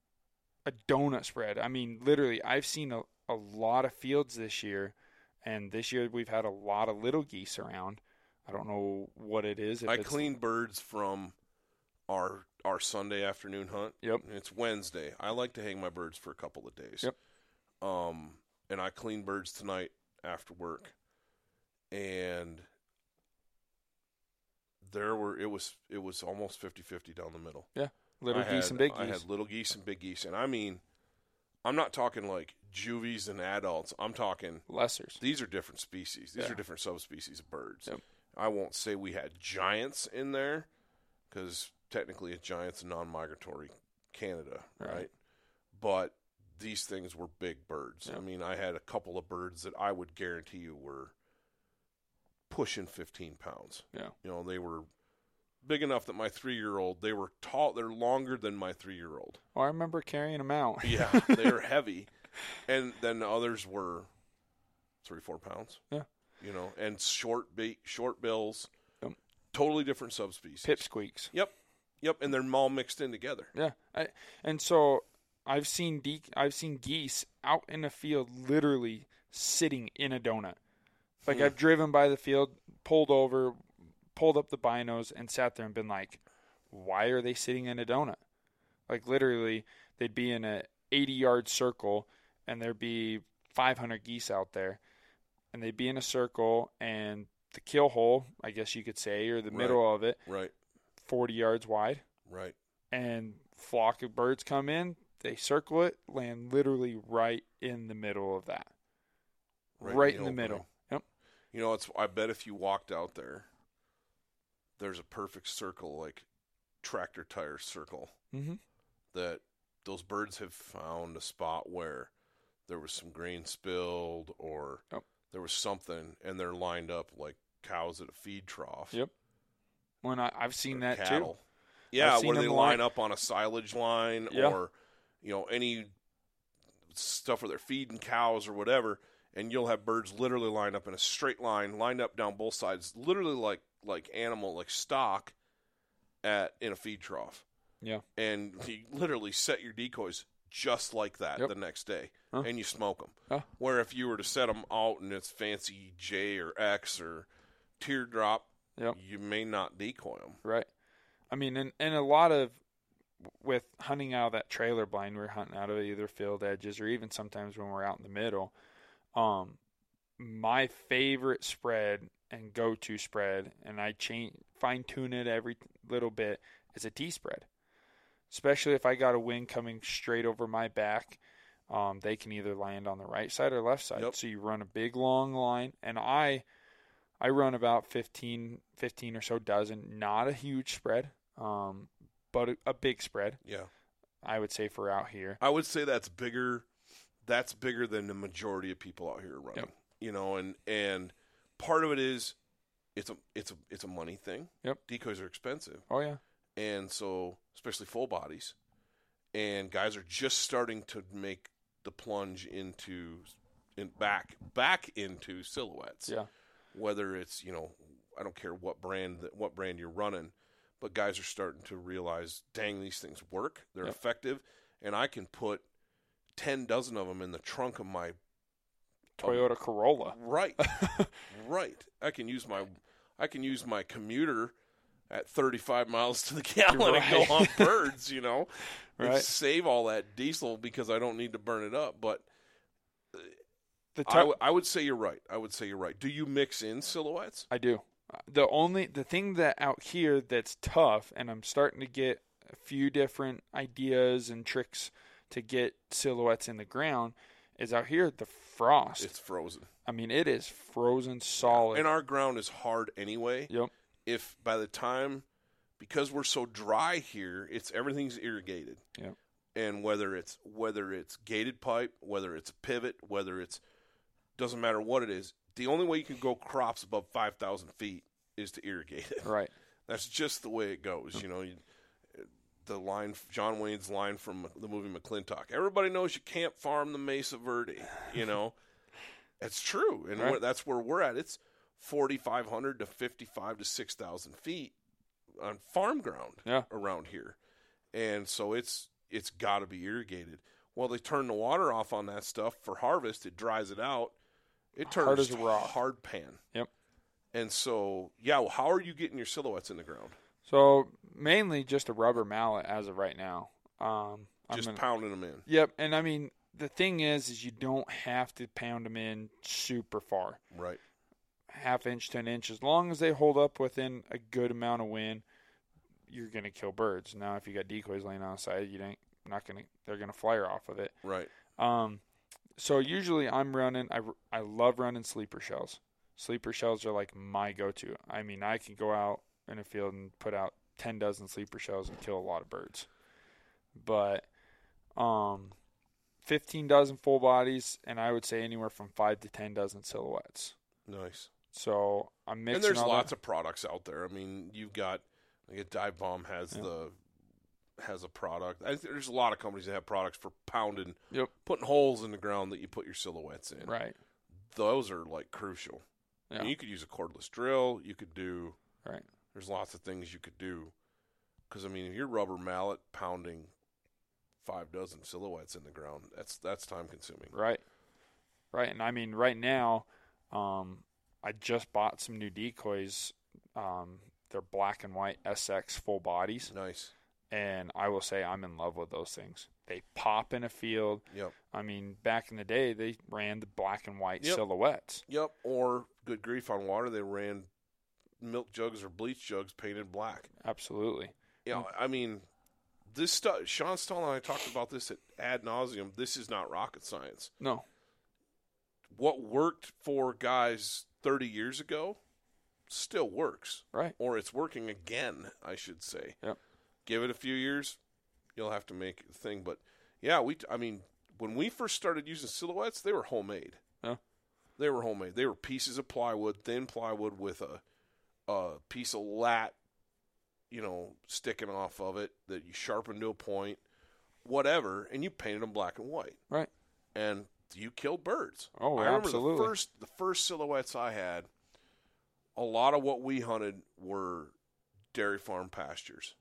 a donut spread? I mean, literally, I've seen a, a lot of fields this year, and this year we've had a lot of little geese around. I don't know what it is. If I clean birds from our our Sunday afternoon hunt. Yep. It's Wednesday. I like to hang my birds for a couple of days. Yep. Um, and I clean birds tonight after work, and there were it was it was almost 50-50 down the middle. Yeah, little I geese had- and big I geese. I had little geese and big geese, and I mean, I'm not talking like juvies and adults. I'm talking Lessers. these are different species. These Yeah. are different subspecies of birds. Yep. I won't say we had giants in there because technically a giant's a non-migratory Canada, right? Right. But these things were big birds. I mean, I had a couple of birds that I would guarantee you were pushing 15 pounds. Yeah. You know, they were big enough that my three-year-old, they were tall. They're longer than my three-year-old. Oh, I remember carrying them out. Yeah, they were heavy, and then the others were three, four pounds. Yeah. you know, and short beak, short bills, Yep. totally different subspecies. Pipsqueaks. Yep, yep, and they're all mixed in together. Yeah, I, and so I've seen de- I've seen geese out in a field, literally sitting in a donut. Like Hmm. I've driven by the field, pulled over, pulled up the binos, and sat there and been like, "Why are they sitting in a donut?" Like literally, they'd be in a 80 yard circle, and there'd be 500 geese out there, and they'd be in a circle, and the kill hole, I guess you could say, or the Right. middle of it, Right, 40 yards wide right. and flock of birds come in, they circle it, land literally right in the middle of that. Right, in the, opening. middle. Yep. You know, it's. I bet if you walked out there, there's a perfect circle, like tractor tire circle, Mhm. that those birds have found a spot where there was some grain spilled or Yep. there was something, and they're lined up like cows at a feed trough. Yep. When I, I've seen that cattle. too. Yeah, where they line line- up on a silage line Yeah. or you know any stuff where they're feeding cows or whatever, and you'll have birds literally lined up in a straight line, lined up down both sides, literally like like animal like stock at in a feed trough. Yeah. and you literally set your decoys just like that Yep. the next day, Huh. and you smoke them. Huh. Where if you were to set them out and it's fancy J or X or teardrop, Yep. you may not decoy them. Right. I mean, and, and a lot of with hunting out of that trailer blind, we're hunting out of either field edges or even sometimes when we're out in the middle. Um, my favorite spread and go to spread, and I change fine tune it every little bit, is a T spread. Especially if I got a wind coming straight over my back, um, they can either land on the right side or left side. Yep. So you run a big long line, and I I run about 15, 15 or so dozen, not a huge spread, um, but a, a big spread, Yeah, I would say, for out here. I would say that's bigger. That's bigger than the majority of people out here running. Yep. You know, and and part of it is it's a it's a it's a money thing. Yep. Decoys are expensive. Oh, yeah. and so especially full bodies and guys are just starting to make the plunge into in back back into silhouettes Yeah. whether it's you know i don't care what brand that what brand you're running but guys are starting to realize dang these things work they're Yep. effective and i can put 10 dozen of them in the trunk of my Toyota Corolla. Right. right. I can use my I can use my commuter at 35 miles to the gallon and go on birds, you know. and Right. Save all that diesel because I don't need to burn it up, but The I tou- w- I would say you're right. I would say you're right. Do you mix in silhouettes? I do. The only the thing that out here that's tough, and I'm starting to get a few different ideas and tricks to get silhouettes in the ground, is out here the frost. It's frozen. I mean, it is frozen solid. And our ground is hard anyway. yep. If by the time because we're so dry here, it's everything's irrigated. Yep. and whether it's whether it's gated pipe, whether it's pivot, whether it's doesn't matter what it is. The only way you can grow crops above five thousand feet is to irrigate it. Right. That's just the way it goes. You know, you, the line, John Wayne's line from the movie McLintock. Everybody knows you can't farm the Mesa Verde. You know, it's true, and Right. that's where we're at. It's forty five hundred to fifty five to six thousand feet on farm ground Yeah. around here, and so it's it's got to be irrigated. Well, they turn the water off on that stuff for harvest. It dries it out. It turns Hard as a rock. hard pan. Yep. And so, yeah, well, how are you getting your silhouettes in the ground? So mainly just a rubber mallet as of right now. Um, I'm Just gonna- pounding them in. Yep, and I mean the thing is, is you don't have to pound them in super far, Right. half inch to an inch. As long as they hold up within a good amount of wind, you're gonna kill birds. Now, if you got decoys laying on the side, you ain't not gonna. They're gonna flyer off of it. Right. Um, so usually I'm running. I I love running sleeper shells. Sleeper shells are like my go-to. I mean, I can go out in a field and put out ten dozen sleeper shells and kill a lot of birds. But, um, fifteen dozen full bodies, and I would say anywhere from five to ten dozen silhouettes. Nice. So I'm mixing. and there's lots that. of products out there. I mean, you've got like a dive bomb has Yeah. the has a product. I think there's a lot of companies that have products for pounding, Yep. putting holes in the ground that you put your silhouettes in. right. Those are like crucial. I mean, you could use a cordless drill. You could do. Right. There's lots of things you could do. Because I mean, if you're rubber mallet pounding five dozen silhouettes in the ground, that's that's time consuming. Right. Right. And I mean, right now, um, I just bought some new decoys. Um, they're black and white SX full bodies. Nice. And I will say I'm in love with those things. They pop in a field. Yep. I mean, back in the day, they ran the black and white Yep. silhouettes. Yep. Or good grief on water, they ran milk jugs or bleach jugs painted black. Absolutely. Yeah, Mm. I mean, this stuff. Sean Stahl and I talked about this at ad nauseum. This is not rocket science. No. What worked for guys 30 years ago still works, Right. or it's working again, I should say. Yep. Give it a few years, you'll have to make a thing. But yeah, we. I mean, when we first started using silhouettes, they were homemade. Yeah. They were homemade. They were pieces of plywood, thin plywood with a a piece of lat, you know, sticking off of it that you sharpened to a point, whatever, and you painted them black and white. Right. And you killed birds. Oh, I remember absolutely. the first the first silhouettes I had. A lot of what we hunted were dairy farm pastures,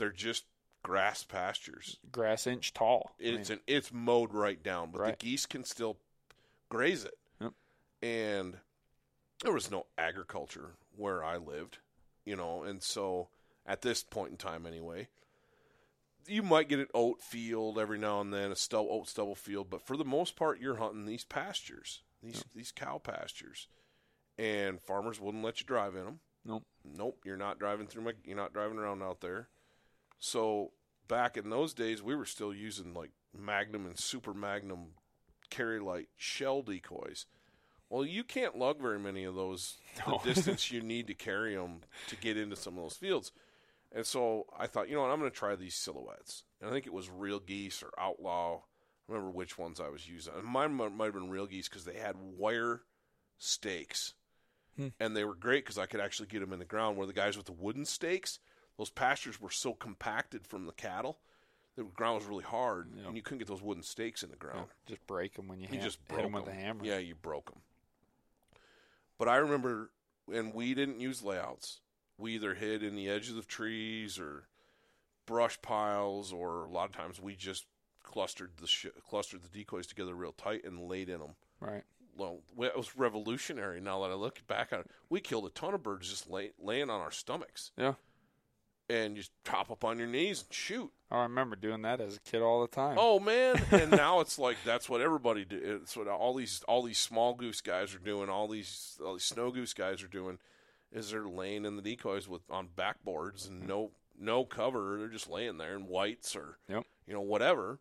they're just grass pastures. Grass inch tall. I It's mean, an, it's mowed right down, but Right. the geese can still graze it. Yep. And there was no agriculture where I lived, you know, and so at this point in time, anyway, you might get an oat field every now and then, a stub, oat stubble field, but for the most part, you're hunting these pastures, these these cow pastures, and farmers wouldn't let you drive in them. Nope. Nope, you're not driving through my, you're not driving around out there. So back in those days, we were still using like Magnum and Super Magnum Carry-Lite shell decoys. Well, you can't lug very many of those No. the distance you need to carry them to get into some of those fields. And so I thought, you know what, I'm going to try these silhouettes. And I think it was Real Geese or Outlaw. I remember which ones I was using. And mine might might have been Real Geese because they had wire stakes. Hmm. And they were great because I could actually get them in the ground. Where the guys with the wooden stakes, those pastures were so compacted from the cattle, the ground was really hard, and you couldn't get those wooden stakes in the ground. just break them when you, You ham- just hit broke them with a hammer. Yeah, you broke them. But I remember, and we didn't use layouts. We either hid in the edges of trees or brush piles, or a lot of times we just clustered the sh- clustered the decoys together real tight and laid in them. Right. Well, it was revolutionary. Now that I look back on it, we killed a ton of birds just lay, laying on our stomachs Yeah. And just hop up on your knees and shoot. Oh, I remember doing that as a kid all the time. Oh man! and now it's like that's what everybody do. It's what all these all these small goose guys are doing. All these all these snow goose guys are doing is they're laying in the decoys with on backboards and mm-hmm. no no cover. They're just laying there in whites or Yep. you know whatever.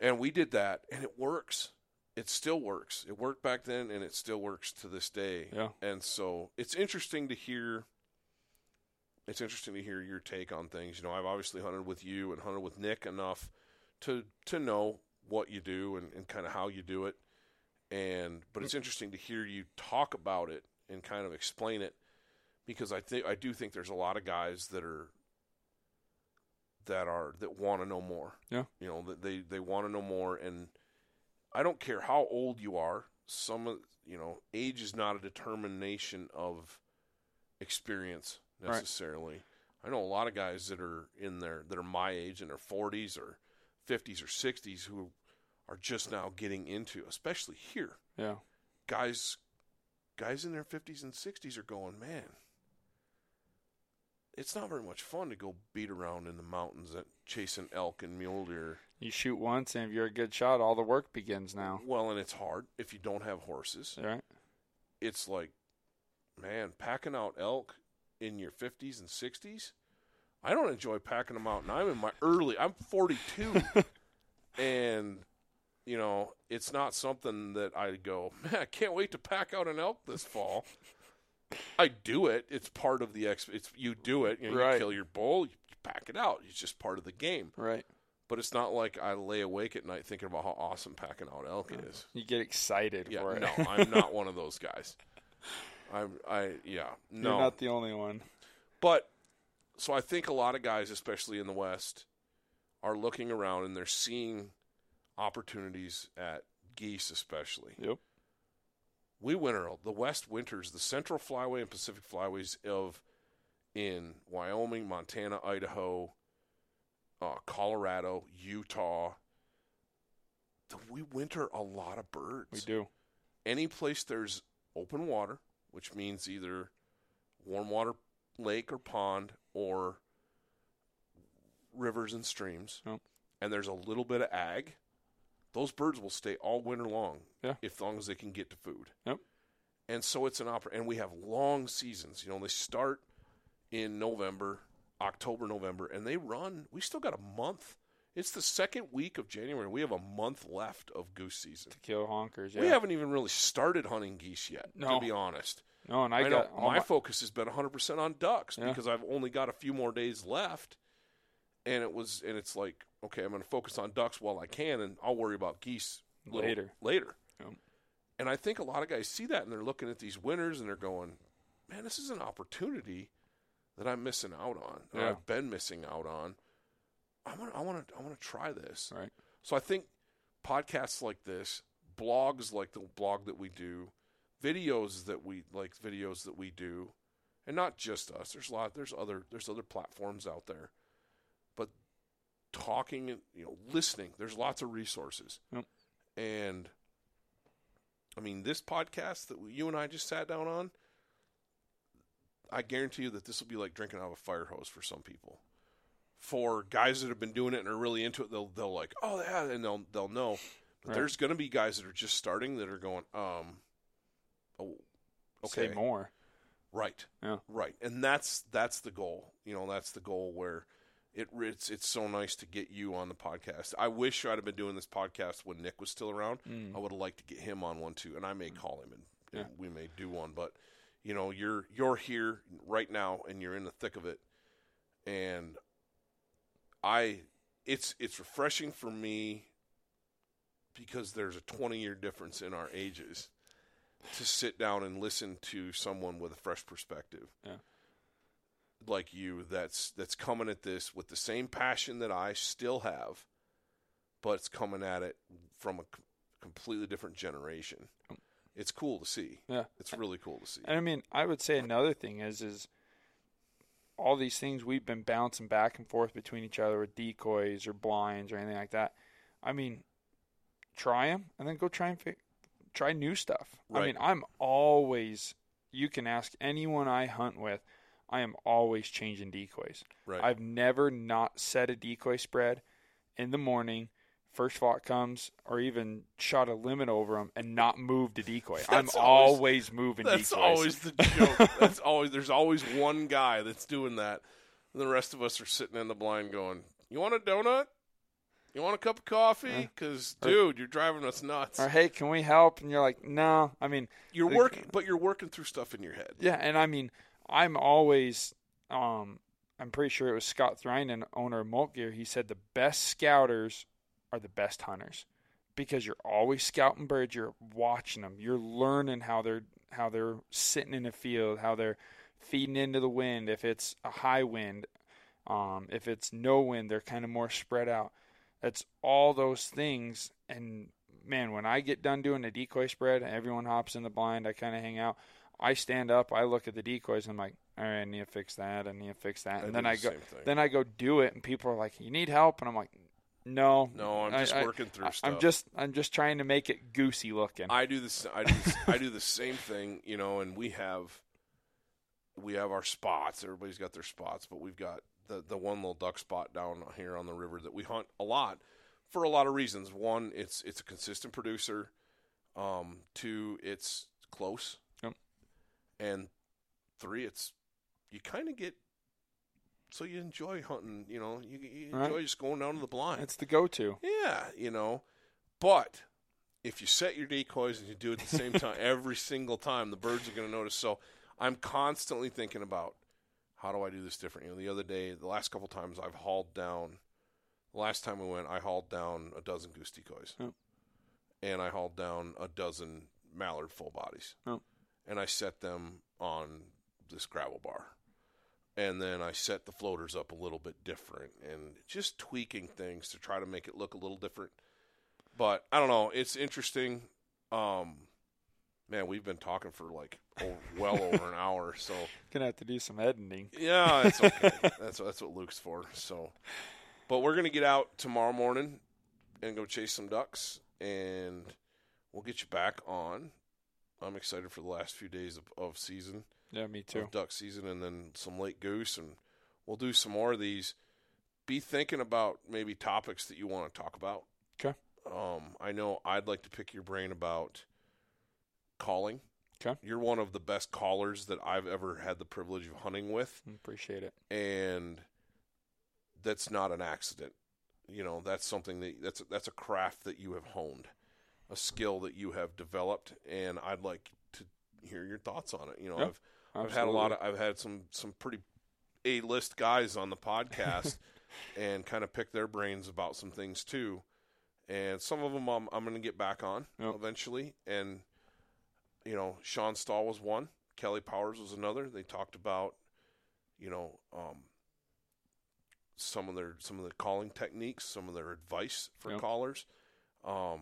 And we did that, and it works. It still works. It worked back then, and it still works to this day. Yeah. And so it's interesting to hear. It's interesting to hear your take on things. You know, I've obviously hunted with you and hunted with Nick enough to to know what you do and, and kind of how you do it. And but it's mm. interesting to hear you talk about it and kind of explain it because I think I do think there's a lot of guys that are that are that want to know more. Yeah. You know, that they they want to know more and I don't care how old you are. Some of you know, age is not a determination of experience Right. necessarily. I know a lot of guys that are in their that are my age in their 40s or 50s or 60s who are just now getting into, especially here. Yeah. Guys guys in their 50s and 60s are going, "Man, it's not very much fun to go beat around in the mountains and chasing elk and mule deer." You shoot once, and if you're a good shot, all the work begins now. Well, and it's hard if you don't have horses. Right. It's like, man, packing out elk in your 50s and 60s. I don't enjoy packing them out, and I'm in my early. I'm 42, and you know it's not something that I go. Man, I can't wait to pack out an elk this fall. I do it. It's part of the ex. It's you do it. You, know, Right. you kill your bull, you pack it out. It's just part of the game. Right. But it's not like I lay awake at night thinking about how awesome packing out elk uh, is. You get excited Yeah, for it. no, I'm not one of those guys. I'm, I, yeah, no. You're not the only one. but so I think a lot of guys, especially in the West, are looking around and they're seeing opportunities at geese, especially. Yep. We winter the West winters the Central Flyway and Pacific Flyways of in Wyoming, Montana, Idaho, uh, Colorado, Utah. We winter a lot of birds We do. any place there's open water, which means either warm water lake or pond or rivers and streams, Yep. and there's a little bit of ag, those birds will stay all winter long, Yeah. if long as they can get to food. Yep. And so it's an opera, and we have long seasons. You know, they start in November, October, November, and they run. We still got a month. It's the second week of January. We have a month left of goose season. To kill honkers. Yeah. We haven't even really started hunting geese yet, No. to be honest. No, and I, I, got my, my, focus has been 100% on ducks Yeah. because I've only got a few more days left. And it was and it's like, okay, I'm going to focus on ducks while I can and I'll worry about geese little Later. Later. Yep. And I think a lot of guys see that and they're looking at these winners and they're going, "Man, this is an opportunity that I'm missing out on. Or Yeah. I've been missing out on. I want I want to I want to try this." right. So I think podcasts like this, blogs like the blog that we do, videos that we like videos that we do, and not just us. There's a lot. There's other. There's other platforms out there. But talking and you know listening. There's lots of resources, Yep. and I mean this podcast that you and I just sat down on. I guarantee you that this will be like drinking out of a fire hose for some people. For guys that have been doing it and are really into it, they'll they'll like, oh yeah, and they'll they'll know. But Right. there's going to be guys that are just starting that are going, um, oh, okay, Say more. Right. Yeah. Right. And that's that's the goal. You know, that's the goal where it it's it's so nice to get you on the podcast. I wish I'd have been doing this podcast when Nick was still around. Mm. I would have liked to get him on one too, and I may call him and, and we may do one. But you know, you're you're here right now, and you're in the thick of it, and I it's it's refreshing for me because there's a 20 year difference in our ages to sit down and listen to someone with a fresh perspective Yeah. like you that's that's coming at this with the same passion that I still have but it's coming at it from a c- completely different generation um, it's cool to see Yeah. it's really cool to see And I mean, I would say another thing is is all these things we've been bouncing back and forth between each other with decoys or blinds or anything like that. I mean, try them and then go try and fi- try new stuff. I mean, I'm always you can ask anyone I hunt with, I am always changing decoys. right I've never not set a decoy spread in the morning. First flock comes, or even shot a limit over them and not move a decoy. I'm always- always moving That's decoys. always the joke. That's always there's always one guy that's doing that. And the rest of us are sitting in the blind going, "You want a donut? You want a cup of coffee? Cuz dude, you're driving us nuts. or hey, can we help? And you're like, no. I mean, You're the- working, but you're working through stuff in your head. yeah, and I mean, I'm always, um, I'm pretty sure it was Scott Thrinan, owner of Molt Gear. He said the best scouters are the best hunters because you're always scouting birds. You're watching them. You're learning how they're how they're sitting in a field, how they're feeding into the wind. If it's a high wind, um, if it's no wind, they're kind of more spread out. That's all those things. And man, when I get done doing the decoy spread, everyone hops in the blind. I kind of hang out. I stand up. I look at the decoys. And I'm like, all right, I need to fix that. I need to fix that. And do then I go. thing. Then I go do it, and people are like, "You need help?" And I'm like, "No, No, I'm just I- working through I- stuff. I'm just, I'm just trying to make it goosey looking." I do this. I do. This, I do the same thing, you know. And we have, we have our spots. Everybody's got their spots, but we've got the the one little duck spot down here on the river that we hunt a lot for a lot of reasons. One, it's it's a consistent producer. Um, two, it's close. Yep. And three, it's you kind of get. So you enjoy hunting, you know. You, you Right. enjoy just going down to the blind. it's the go-to. Yeah, you know. But if you set your decoys and you do it at the same time every single time, the birds are going to notice. So I'm constantly thinking about how do I do this different. You know, the other day, the last couple times I've hauled down. Last time we went, I hauled down a dozen goose decoys, Yep. and I hauled down a dozen mallard full bodies, Yep. and I set them on this gravel bar. And then I set the floaters up a little bit different and just tweaking things to try to make it look a little different. But I don't know. It's interesting. Um, man, we've been talking for like oh, well over an hour. So Gonna have to do some editing. yeah, it's okay. that's that's what Luke's for. So, but we're gonna get out tomorrow morning and go chase some ducks, and we'll get you back on. I'm excited for the last few days of, of season Yeah, me too. duck season and then some late goose and we'll do some more of these be thinking about maybe topics that you want to talk about Okay. um, i know i'd like to pick your brain about calling Okay. you're one of the best callers that i've ever had the privilege of hunting with Appreciate it. and that's not an accident you know that's something that that's that's a craft that you have honed a skill that you have developed and i'd like to hear your thoughts on it you know Yeah. i've I've had a lot of I've had some some pretty A list guys on the podcast and kind of pick their brains about some things too. And some of them I'm, I'm going to get back on Yep. eventually. And you know, Sean Stahl was one. Kelley Powers was another. They talked about you know um, some of their some of the calling techniques, some of their advice for Yep. callers. Um,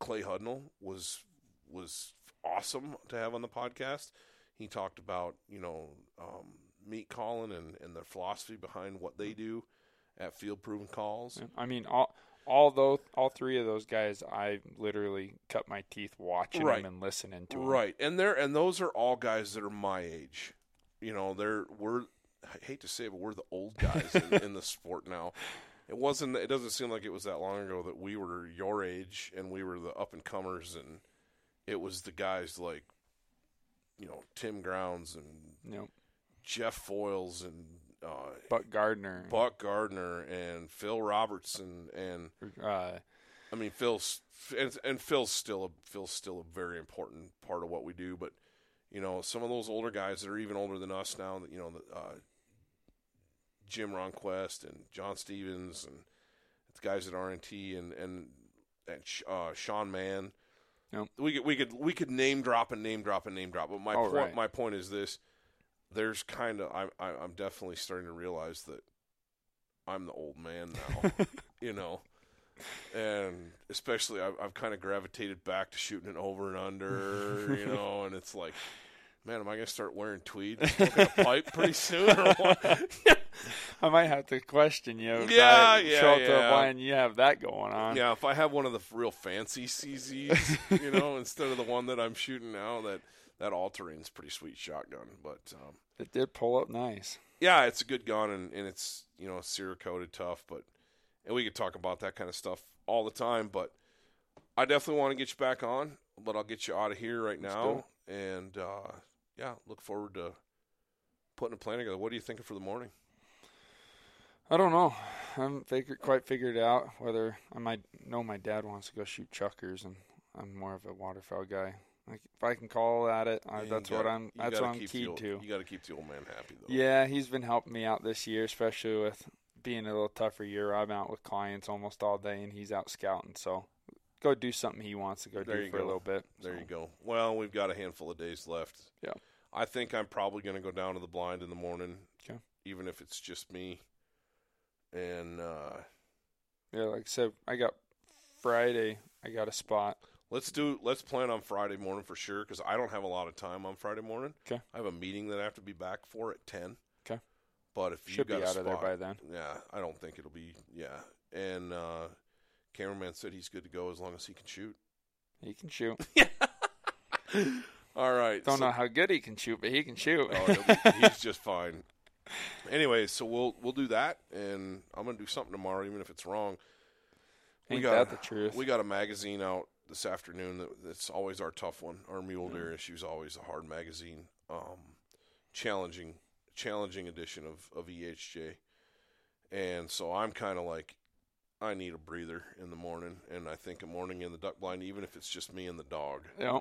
Clay Hudnall was was awesome to have on the podcast. He talked about you know um, meat calling and and the philosophy behind what they do, at field proven calls. I mean, all all those, all three of those guys, I literally cut my teeth watching Right. them and listening to 'em. Right, and they're and those are all guys that are my age. You know, they're we're I hate to say it, but we're the old guys in, in the sport now. It wasn't. It doesn't seem like it was that long ago that we were your age and we were the up and comers, and it was the guys like, you know, Tim Grounds and know, Jeff Foiles and uh, Buck Gardner. Buck Gardner and Phil Robertson and Uh, I mean, Phil's and, and Phil's still a Phil's still a very important part of what we do. But you know, some of those older guys that are even older than us now, that you know, the, uh, Jim Ronquest and John Stevens and the guys at RNT and and and uh, Sean Mann. We could we could we could name drop and name drop and name drop. But my Oh, point right. my point is this: there's kind of I'm I- I'm definitely starting to realize that I'm the old man now. you know and especially I've, I've kind of gravitated back to shooting it over and under, you know, and it's like, man, am I going to start wearing tweed, and smoking a pipe pretty soon, or what? I might have to question you. Yeah, I yeah, Show up to yeah. a blind, you have that going on. yeah, if I have one of the real fancy CZs, you know, instead of the one that I'm shooting now, that that all terrain's pretty sweet shotgun, but um, It did pull up nice. yeah, it's a good gun and, and it's you know Cerakoted coated tough, but and we could talk about that kind of stuff all the time. But I definitely want to get you back on, but I'll get you out of here right Let's now, and uh, yeah, look forward to putting a plan together. What are you thinking for the morning? I don't know. I haven't figured, quite figured out whether I might know my dad wants to go shoot chukars, and I'm more of a waterfowl guy. Like if I can call at it, I, that's gotta- what I'm. you what I'm keyed old- to. You got to keep the old man happy though. Yeah, he's been helping me out this year, especially with being a little tougher year. I'm out with clients almost all day, and he's out scouting. So go do something he wants to go There do for go. a little bit. There So, you go. Well, we've got a handful of days left. Yeah. I think I'm probably going to go down to the blind in the morning, Okay. even if it's just me. And uh, Yeah, like I said, I got Friday. I got a spot. let's do let's plan on Friday morning for sure because I don't have a lot of time on Friday morning. Okay. I have a meeting that I have to be back for at ten. Okay. But if you Should got be out of there by then. Yeah, I don't think it'll be. Yeah, and uh, cameraman said he's good to go as long as he can shoot. He can shoot. All right. Don't so- know how good he can shoot, but he can shoot. Oh, he's just fine. Anyway, so we'll we'll do that, and I'm gonna do something tomorrow, even if it's wrong. we Ain't got- that the truth? We got a magazine out this afternoon that, that's always our tough one. Our mule deer issue is always a hard magazine, um, challenging challenging edition of of EHJ, and so I'm kind of like. I need a breather in the morning, and I think a morning in the duck blind, even if it's just me and the dog, yeah,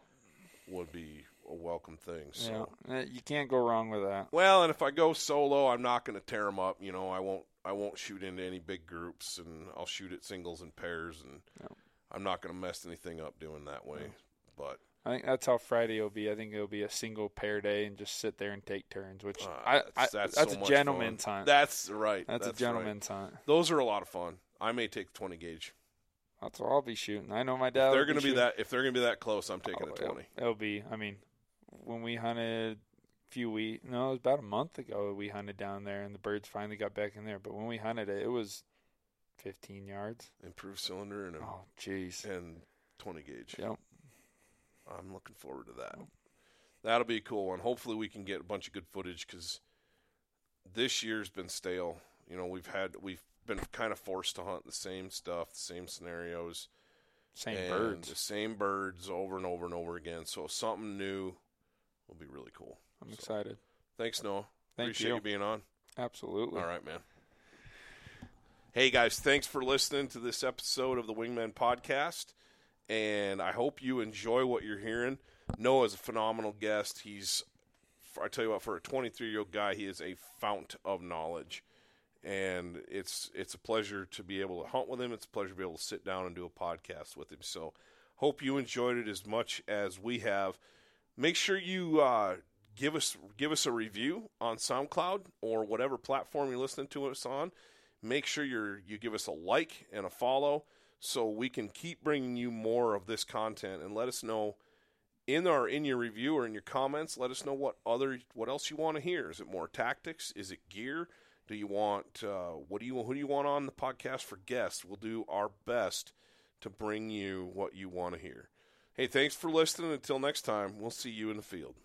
would be a welcome thing. So. yeah. Uh, You can't go wrong with that. Well, and if I go solo, I'm not going to tear them up. You know, I won't. I won't shoot into any big groups, and I'll shoot at singles and pairs, and. I'm not going to mess anything up doing that way. But I think that's how Friday will be. I think it'll be a single pair day and just sit there and take turns, which uh, I, that's, I, that's, that's so a gentleman's fun. hunt. That's right. that's, That's a right. gentleman's hunt. Those are a lot of fun. I may take the 20 gauge. That's what I'll be shooting. I know my If dad. they're going to be that. If they're going to be that close, I'm taking Oh, a it'll- 20. It'll be. I mean, when we hunted a few weeks, no, it was about a month ago. We hunted down there, and the birds finally got back in there. But when we hunted it, it was 15 yards. Improved cylinder and a, Oh, jeez. and 20 gauge. Yep. I'm looking forward to that. That'll be a cool one. Hopefully, we can get a bunch of good footage because this year's been stale. You know, we've had we've been kind of forced to hunt the same stuff, the same scenarios, Same birds. the same birds over and over and over again. So something new will be really cool. I'm so- excited. Thanks, Noah. Thank Appreciate you. you being on. Absolutely. All right, man. Hey, guys, thanks for listening to this episode of the Wingman Podcast. And I hope you enjoy what you're hearing. Noah's a phenomenal guest. He's, I tell you what, for a 23 year old guy, he is a fount of knowledge. And it's it's a pleasure to be able to hunt with him. It's a pleasure to be able to sit down and do a podcast with him. So, hope you enjoyed it as much as we have. Make sure you uh, give us give us a review on SoundCloud or whatever platform you're listening to us on. Make sure you're you give us a like and a follow so we can keep bringing you more of this content and let us know in our in your review or in your comments let us know what other what else you want to hear is it more tactics is it gear Do you want uh, what do you who do you want on the podcast for guests? We'll do our best to bring you what you want to hear. Hey, thanks for listening. Until next time, we'll see you in the field.